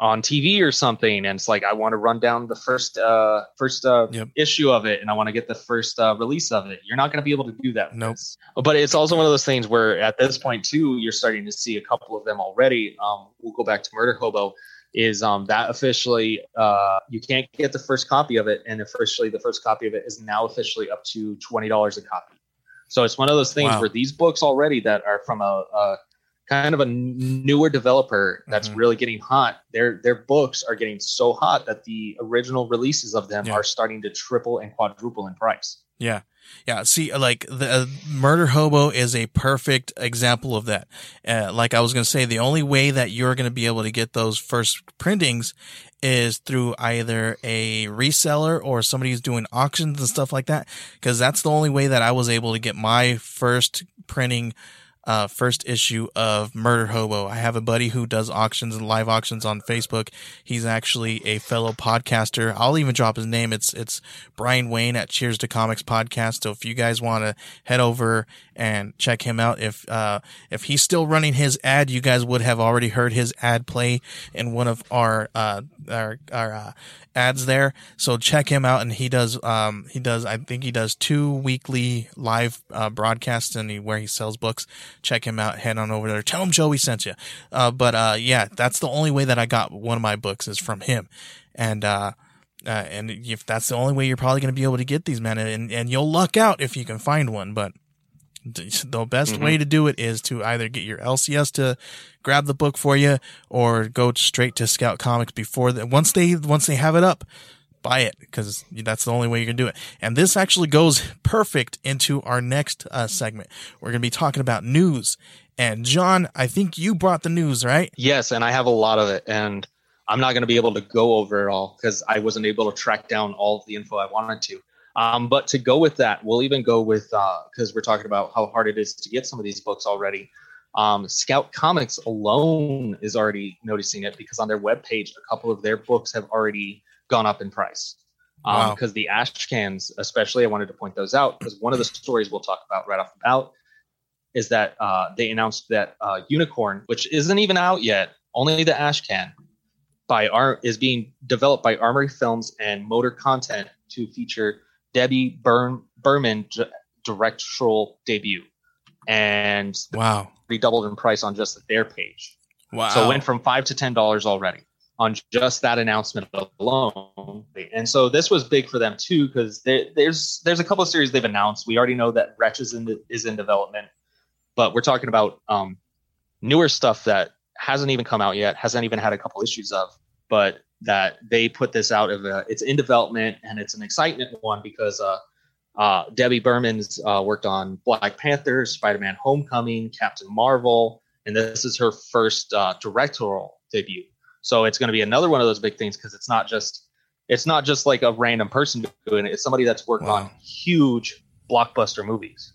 on TV or something, and it's like I want to run down the first uh, first uh, Yep. issue of it, and I want to get the first uh, release of it. You're not going to be able to do that. Nope. But it's also one of those things where at this point too, you're starting to see a couple of them already. Um, we'll go back to Murder Hobo. Is um, that officially uh, you can't get the first copy of it, and officially the first copy of it is now officially up to twenty dollars a copy. So it's one of those things Wow. where these books already that are from a, a kind of a newer developer that's Mhm. really getting hot. Their their books are getting so hot that the original releases of them Yeah. are starting to triple and quadruple in price. Yeah. Yeah. See, like the uh, murder hobo is a perfect example of that. Uh, like I was going to say, the only way that you're going to be able to get those first printings is through either a reseller or somebody who's doing auctions and stuff like that. Cause that's the only way that I was able to get my first printing uh, first issue of Murder Hobo. I have a buddy who does auctions and live auctions on Facebook. He's actually a fellow podcaster. I'll even drop his name. It's it's Brian Wayne at Cheers to Comics podcast. So if you guys want to head over and check him out, if uh, if he's still running his ad, you guys would have already heard his ad play in one of our uh, our our uh, ads there. So check him out, and he does um he does I think he does two weekly live uh, broadcasts and he, where he sells books. Check him out. Head on over there. Tell him Joey sent you. Uh, but uh, yeah, that's the only way that I got one of my books is from him, and uh. Uh, and if that's the only way you're probably going to be able to get these, man, and, and you'll luck out if you can find one. But the best Mhm. way to do it is to either get your LCS to grab the book for you or go straight to Scout Comics before that. Once they, once they have it up, buy it because that's the only way you can do it. And this actually goes perfect into our next uh, segment. We're going to be talking about news. And John, I think you brought the news, right? Yes, and I have a lot of it, and I'm not going to be able to go over it all because I wasn't able to track down all the info I wanted to. Um, but to go with that, we'll even go with because we're talking about how hard it is to get some of these books already. Um, Scout Comics alone is already noticing it because on their webpage, a couple of their books have already gone up in price. Wow. Because the ash cans, especially, I wanted to point those out because one of the stories we'll talk about right off the bat is that uh, they announced that uh, Unicorn, which isn't even out yet, only the ash can, by Ar- is being developed by Armory Films and Motor Content to feature Debbie Burn- Berman d- directorial debut, and Wow. they doubled in price on just their page. Wow. So it went from five to ten dollars already on just that announcement alone. And so this was big for them too because there's there's a couple of series they've announced. We already know that Wretch is in the, is in development, but we're talking about um, newer stuff that hasn't even come out yet, hasn't even had a couple issues of, but that they put this out of a, it's in development and it's an excitement one because uh, uh, Debbie Berman's uh, worked on Black Panther, Spider-Man: Homecoming, Captain Marvel, and this is her first uh, directorial debut. So it's going to be another one of those big things because it's not just it's not just like a random person doing it. It's somebody that's worked Wow. on huge blockbuster movies.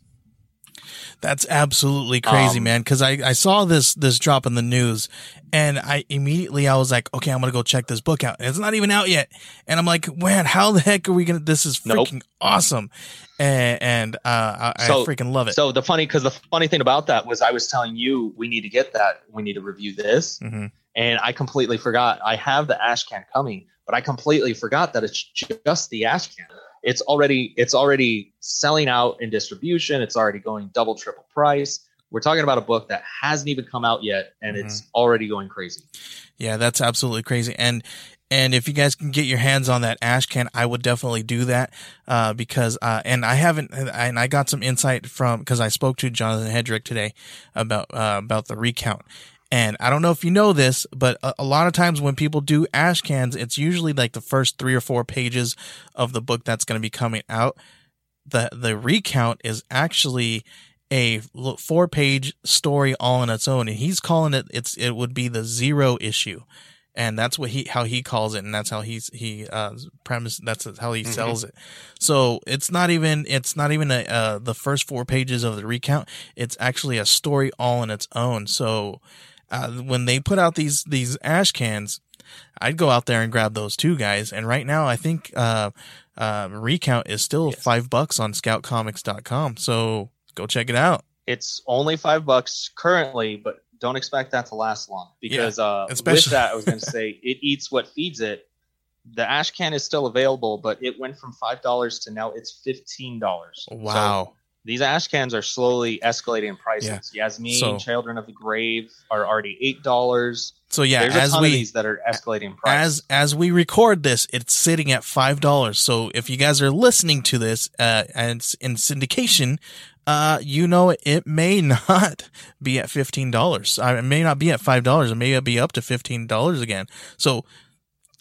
That's absolutely crazy, Um, man. Because I, I saw this this drop in the news, and I immediately I was like, okay, I'm gonna go check this book out. And it's not even out yet, and I'm like, man, how the heck are we gonna? This is Nope. freaking awesome, and, and uh, I, So- I freaking love it. So the funny because the funny thing about that was I was telling you we need to get that. We need to review this. hmm and I completely forgot. I have the ash can coming, but I completely forgot that it's just the ash can. It's already it's already selling out in distribution. It's already going double triple price. We're talking about a book that hasn't even come out yet, and it's already going crazy. Yeah, that's absolutely crazy. And and if you guys can get your hands on that ash can, I would definitely do that uh, because uh, and I haven't and I got some insight from because I spoke to Jonathan Hedrick today about uh, about the recount. And I don't know if you know this, but a, a lot of times when people do ash cans, it's usually like the first three or four pages of the book that's going to be coming out. The the recount is actually a four page story all on its own, and he's calling it it's it would be the zero issue, and that's what he how he calls it, and that's how he's he uh premise that's how he Mhm. sells it. So it's not even it's not even a uh, the first four pages of the recount. It's actually a story all on its own. So uh, when they put out these these ash cans, I'd go out there and grab those too, guys. And right now, I think uh, uh, recount is still Yes. five bucks on ScoutComics.com. So go check it out. It's only five bucks currently, but don't expect that to last long because uh, with that, I was going to say it eats what feeds it. The ash can is still available, but it went from five dollars to now it's fifteen dollars. Wow. These ash cans are slowly escalating in prices. Yasmeen, So- Children of the Grave are already eight dollars. So yeah, There's as we of these that are escalating price. as as we record this, it's sitting at five dollars. So if you guys are listening to this uh, and it's in syndication, uh, you know it may not be at fifteen dollars. It may not be at five dollars. It may be up to fifteen dollars again. So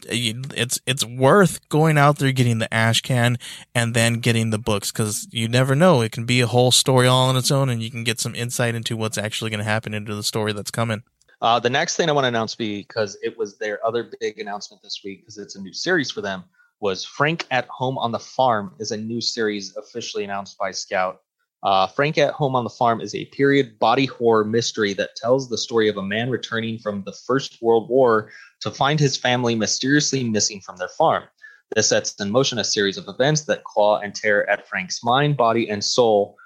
it's it's worth going out there getting the ash can and then getting the books because you never know. It can be a whole story all on its own, and you can get some insight into what's actually going to happen into the story that's coming. Uh, the next thing I want to announce, because it was their other big announcement this week, because it's a new series for them, was Frank at Home on the Farm is a new series officially announced by Scout. Uh, Frank at Home on the Farm is a period body horror mystery that tells the story of a man returning from the First World War to find his family mysteriously missing from their farm. This sets in motion a series of events that claw and tear at Frank's mind, body, and soul.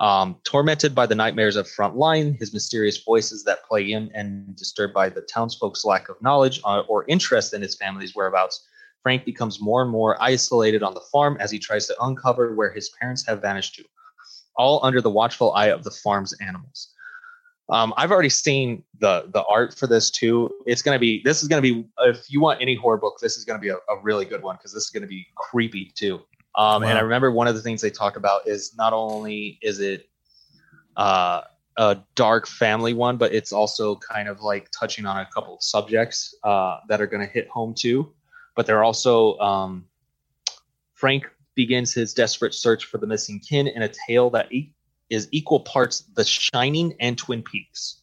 Um, tormented by the nightmares of Frontline, his mysterious voices that play him, and disturbed by the townsfolk's lack of knowledge uh, or interest in his family's whereabouts, Frank becomes more and more isolated on the farm as he tries to uncover where his parents have vanished to, all under the watchful eye of the farm's animals. Um, I've already seen the the art for this too. It's gonna be this is gonna be if you want any horror book, this is gonna be a, a really good one because this is gonna be creepy too. Um, And I remember one of the things they talk about is not only is it uh, a dark family one, but it's also kind of like touching on a couple of subjects uh, that are going to hit home too. But they're also um, Frank begins his desperate search for the missing kin in a tale that e- is equal parts The Shining and Twin Peaks.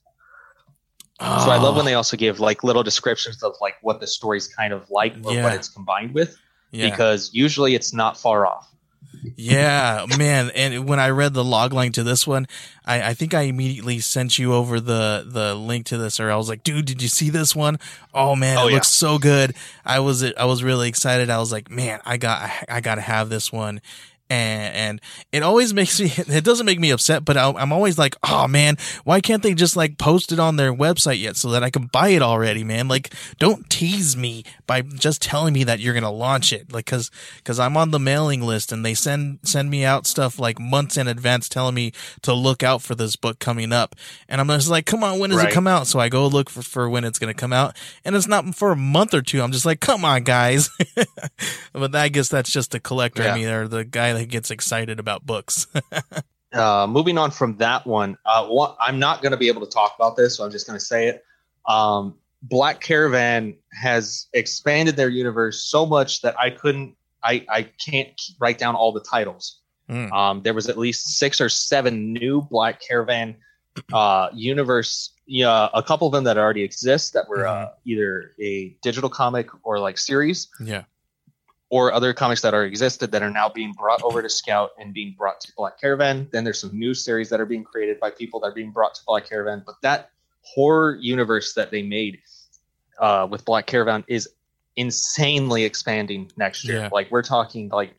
So I love when ah. they also give like little descriptions of like what the story's kind of like or Yeah. what it's combined with, yeah. because usually it's not far off. Yeah, man. And when I read the log line to this one, I, I think I immediately sent you over the, the link to this or I was like, dude, did you see this one? Oh man, Oh, it yeah. looks so good. I was, I was really excited. I was like, man, I got, I got to have this one. And, and it always makes me, it doesn't make me upset, but I, I'm always like, oh man, why can't they just like post it on their website yet so that I can buy it already, man? Like, don't tease me by just telling me that you're going to launch it. Like, cause, cause I'm on the mailing list and they send, send me out stuff like months in advance telling me to look out for this book coming up. And I'm just like, come on, when does it come out? So I go look for, for when it's going to come out. And it's not for a month or two. I'm just like, come on, guys. but I guess that's just the collector Yeah. in me or the guy that gets excited about books. uh, moving on from that one, uh, I'm not going to be able to talk about this, so I'm just going to say it. Um, Black Caravan has expanded their universe so much that I couldn't, I, I can't write down all the titles. Mm. Um, there was at least six or seven new Black Caravan uh, universe. Yeah, a couple of them that already exist that were uh, either a digital comic or like series yeah. Or other comics that are existed that are now being brought over to Scout and being brought to Black Caravan. Then there's some new series that are being created by people that are being brought to Black Caravan. But that horror universe that they made uh, with Black Caravan is insanely expanding next year. Yeah. Like we're talking like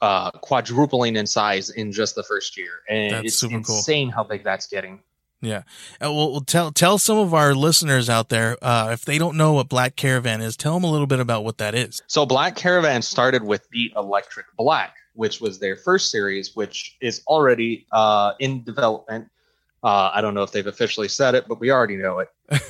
uh, quadrupling in size in just the first year, and That's it's super cool. insane how big that's getting. Yeah. Uh, well, well, tell tell some of our listeners out there uh, if they don't know what Black Caravan is, tell them a little bit about what that is. So Black Caravan started with the Electric Black, which was their first series, which is already uh, in development. Uh, I don't know if they've officially said it, but we already know it.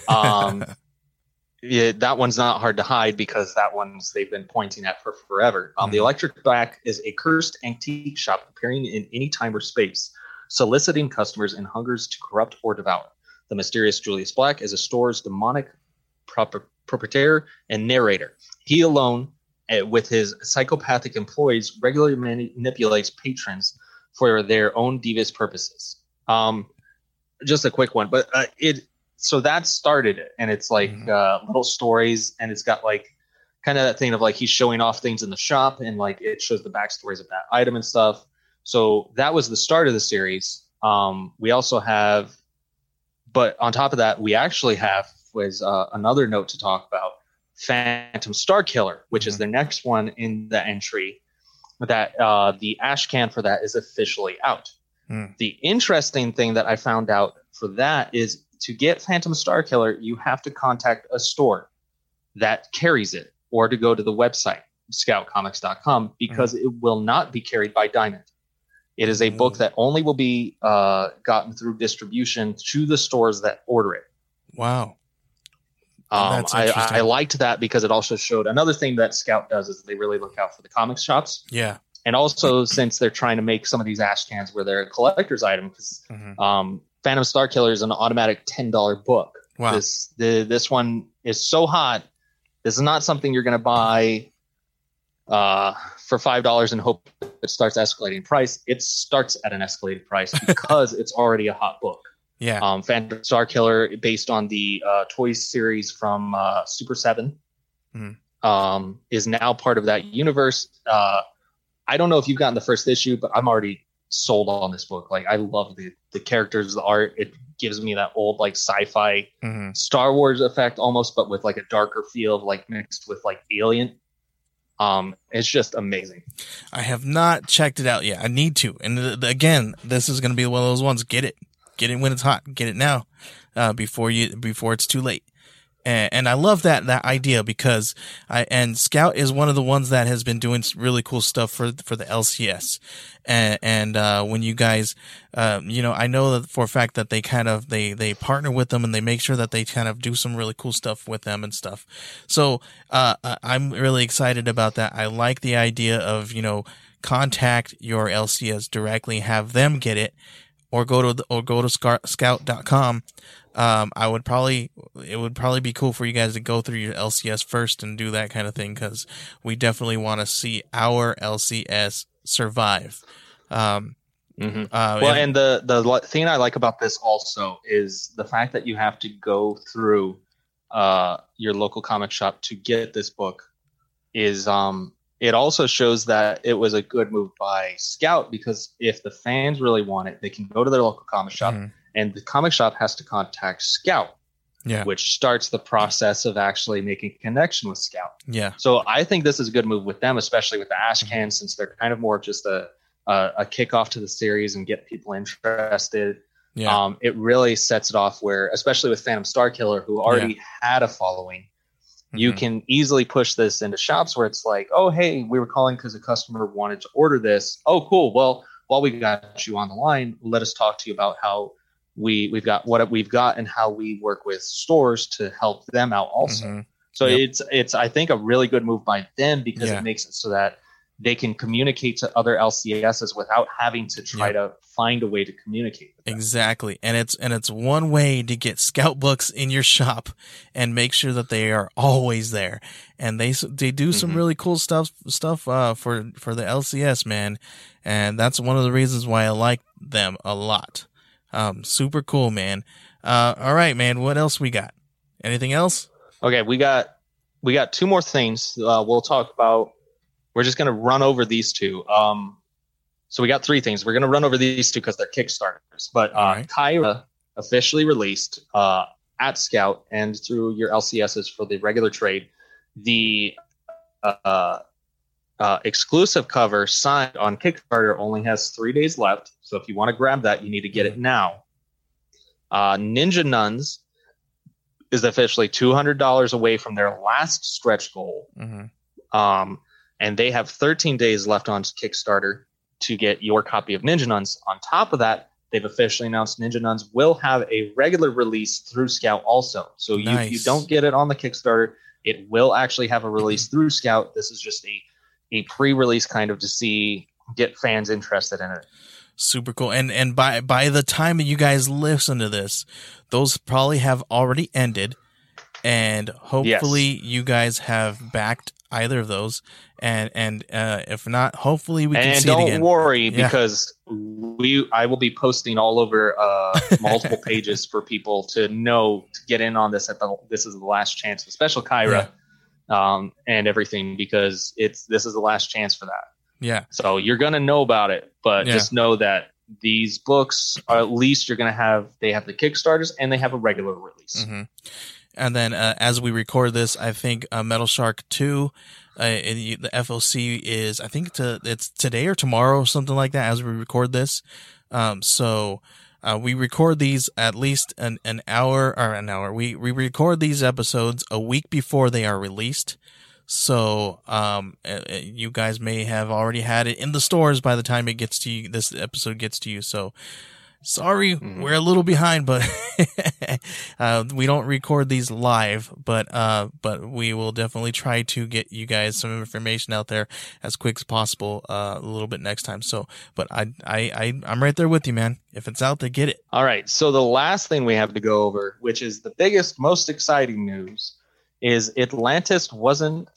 Um, yeah, that one's not hard to hide because that one's they've been pointing at for forever. Um, The Mhm. Electric Black is a cursed antique shop appearing in any time or space, soliciting customers in hungers to corrupt or devour. The mysterious Julius Black is a store's demonic proper, proprietor and narrator. He alone, uh, with his psychopathic employees, regularly manipulates patrons for their own devious purposes. Um, just a quick one, but uh, it so that started it, and it's like Mhm. uh, little stories, and it's got like kind of that thing of like he's showing off things in the shop, and like it shows the backstories of that item and stuff. So that was the start of the series. Um, we also have, but on top of that, we actually have was uh, another note to talk about Phantom Star Killer, which is Mhm. the next one in the entry. That uh, the ash can for that is officially out. Hmm. The interesting thing that I found out for that is to get Phantom Star Killer, you have to contact a store that carries it, or to go to the website scoutcomics.com because it will not be carried by Diamond. It is a book Mm. that only will be uh, gotten through distribution to the stores that order it. Wow. Um, I. I liked that because it also showed another thing that Scout does is they really look out for the comic shops. Yeah. And also, since they're trying to make some of these ash cans where they're a collector's item, because Mhm. um, Phantom Star Killer is an automatic ten dollar book. Wow. This the this one is so hot. This is not something you're going to buy uh, for five dollars and hope it starts escalating price. It starts at an escalated price because it's already a hot book. Yeah. Um, Phantom Star Killer, based on the uh, toys series from uh, Super 7, Mhm. um, is now part of that universe. Uh, I don't know if you've gotten the first issue, but I'm already sold on this book. Like I love the the characters, the art. It gives me that old like sci-fi Mhm. Star Wars effect almost, but with like a darker feel, like mixed with like Alien. Um, it's just amazing. I have not checked it out yet. I need to. And th- th- again, this is going to be one of those ones. Get it, get it when it's hot. Get it now, uh, before you before it's too late. And, and I love that that idea because I and Scout is one of the ones that has been doing really cool stuff for for the LCS. And and uh, when you guys, uh, you know, I know that for a fact that they kind of they they partner with them and they make sure that they kind of do some really cool stuff with them and stuff. So uh, I- I'm really excited about that. I like the idea of you know contact your LCS directly, have them get it, or go to the, or go to scout.com. Um, I would probably it would probably be cool for you guys to go through your LCS first and do that kind of thing because we definitely want to see our LCS survive. Um, Mm-hmm. uh, Well, and- and the the thing I like about this also is the fact that you have to go through uh, your local comic shop to get this book. Is um, it also shows that it was a good move by Scout because if the fans really want it, they can go to their local comic shop, Mhm. And the comic shop has to contact Scout, yeah, which starts the process of actually making a connection with Scout. yeah, So I think this is a good move with them, especially with the Mm-hmm. Ashcan, since they're kind of more just a a, a kickoff to the series and get people interested. yeah, Um, it really sets it off where, especially with Phantom Star Killer, who already had a following, you Mhm. can easily push this into shops where it's like, oh, hey, we were calling because a customer wanted to order this. Oh, cool. Well, while we got you on the line, let us talk to you about how we we've got what we've got and how we work with stores to help them out also. Mhm. So Yep. it's it's I think a really good move by them because Yeah. it makes it so that they can communicate to other LCSs without having to try Yep. to find a way to communicate. With them. Exactly. And it's and it's one way to get scout books in your shop and make sure that they are always there. And they they do some Mhm. really cool stuff stuff uh for for the LCS, man. And that's one of the reasons why I like them a lot. Um super cool, man. Uh all right, man. What else we got? Anything else? Okay, we got we got two more things. Uh, we'll talk about. We're just gonna run over these two. Um, so we got three things. We're gonna run over these two because they're Kickstarters. But uh, right. Kyra officially released uh, at Scout and through your LCSs for the regular trade the uh, uh, exclusive cover signed on Kickstarter only has three days left. So if you want to grab that, you need to get it now. Uh, Ninja Nuns is officially two hundred dollars away from their last stretch goal, Mm-hmm. um, and they have thirteen days left on Kickstarter to get your copy of Ninja Nuns. On top of that, they've officially announced Ninja Nuns will have a regular release through Scout also. So you, you don't get it on the Kickstarter, it will actually have a release through Scout. This is just a a pre-release kind of to see get fans interested in it. Super cool. And and by by the time that you guys listen to this, those probably have already ended. And hopefully you guys have backed either of those. And and uh, if not, hopefully we can and see it don't again. worry Yeah. because we I will be posting all over uh, multiple pages for people to know to get in on this at the this is the last chance, special Kyra, um, and everything because it's this is the last chance for that. yeah. So you're gonna know about it, but Yeah. just know that these books are at least you're gonna have they have the Kickstarters and they have a regular release. hmm And then uh, as we record this, I think uh, Metal Shark Two, uh, the FOC is I think to, it's today or tomorrow or something like that as we record this. Um, so uh, we record these at least an, an hour or an hour. We we record these episodes a week before they are released. So um, you guys may have already had it in the stores by the time it gets to you. This episode gets to you. So sorry, Mhm. we're a little behind, but uh, we don't record these live. But uh, but we will definitely try to get you guys some information out there as quick as possible. Uh, a little bit next time. So, but I I, I I'm right there with you, man. If it's out there, get it. All right. So the last thing we have to go over, which is the biggest, most exciting news, is Atlantis wasn't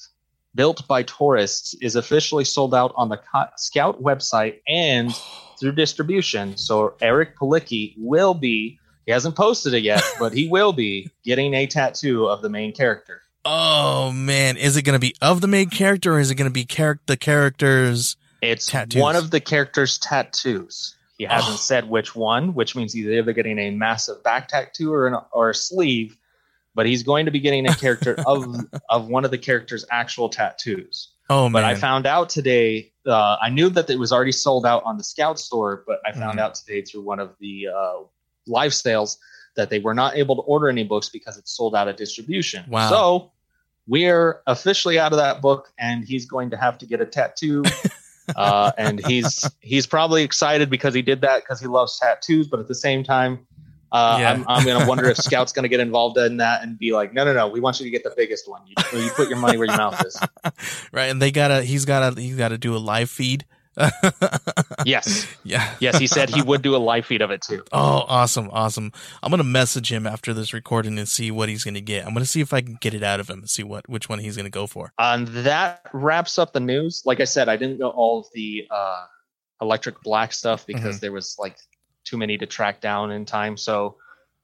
built by tourists is officially sold out on the Scout website and through distribution. So Eric Palicki will be. He hasn't posted it yet, but he will be getting a tattoo of the main character. Oh man, is it going to be of the main character or is it going to be char- the characters It's Tattoos. one of the character's tattoos. He oh. hasn't Oh. said which one, which means he's either getting a massive back tattoo or, an, or a sleeve, but he's going to be getting a character of of one of the character's actual tattoos. Oh man. But. I found out today. Uh, I knew that it was already sold out on the Scout store, but I found Mhm. out today through one of the uh, live sales that they were not able to order any books because it's sold out of distribution. Wow. So we're officially out of that book, and he's going to have to get a tattoo. uh, and he's he's probably excited because he did that because he loves tattoos, but at the same time. Uh, Yeah. I'm, I'm going to wonder if Scout's going to get involved in that and be like, no, no, no, we want you to get the biggest one. You, you put your money where your mouth is. right, and they gotta. He's gotta. He's gotta do a live feed. Yes. yeah. Yes, he said he would do a live feed of it too. Oh, awesome, awesome. I'm gonna message him after this recording and see what he's gonna get. I'm gonna see if I can get it out of him and see what which one he's gonna go for. And that wraps up the news. Like I said, I didn't know all of the uh, electric black stuff because there was like too many to track down in time. So,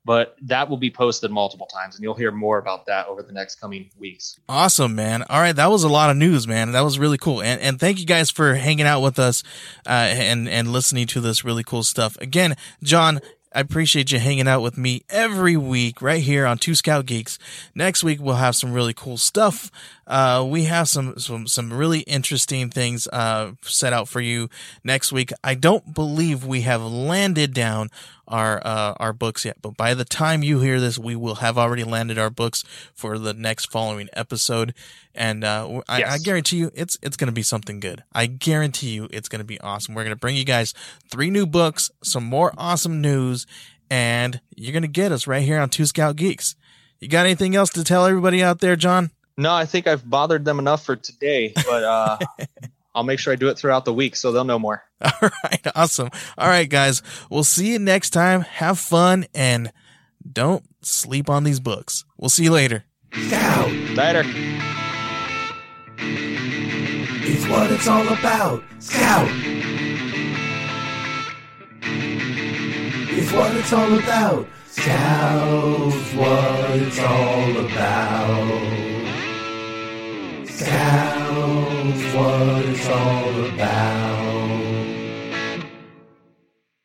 but that will be posted multiple times, and you'll hear more about that over the next coming weeks. Awesome, man. All right, that was a lot of news, man. That was really cool. And and thank you guys for hanging out with us uh, and and listening to this really cool stuff. Again, John, I appreciate you hanging out with me every week right here on Two Scout Geeks. Next week we'll have some really cool stuff. Uh, we have some some some really interesting things uh, set out for you next week. I don't believe we have landed down our uh, our books yet, but by the time you hear this, we will have already landed our books for the next following episode. And uh, I, Yes. I guarantee you, it's it's going to be something good. I guarantee you, it's going to be awesome. We're going to bring you guys three new books, some more awesome news, and you're going to get us right here on Two Scout Geeks. You got anything else to tell everybody out there, John? No, I think I've bothered them enough for today, but uh, I'll make sure I do it throughout the week so they'll know more. All right, awesome. All right, guys, we'll see you next time. Have fun and don't sleep on these books. We'll see you later. Scout Later. It's what it's all about. Scout is what it's all about. Scout's what it's all about. Scout's what it's all about.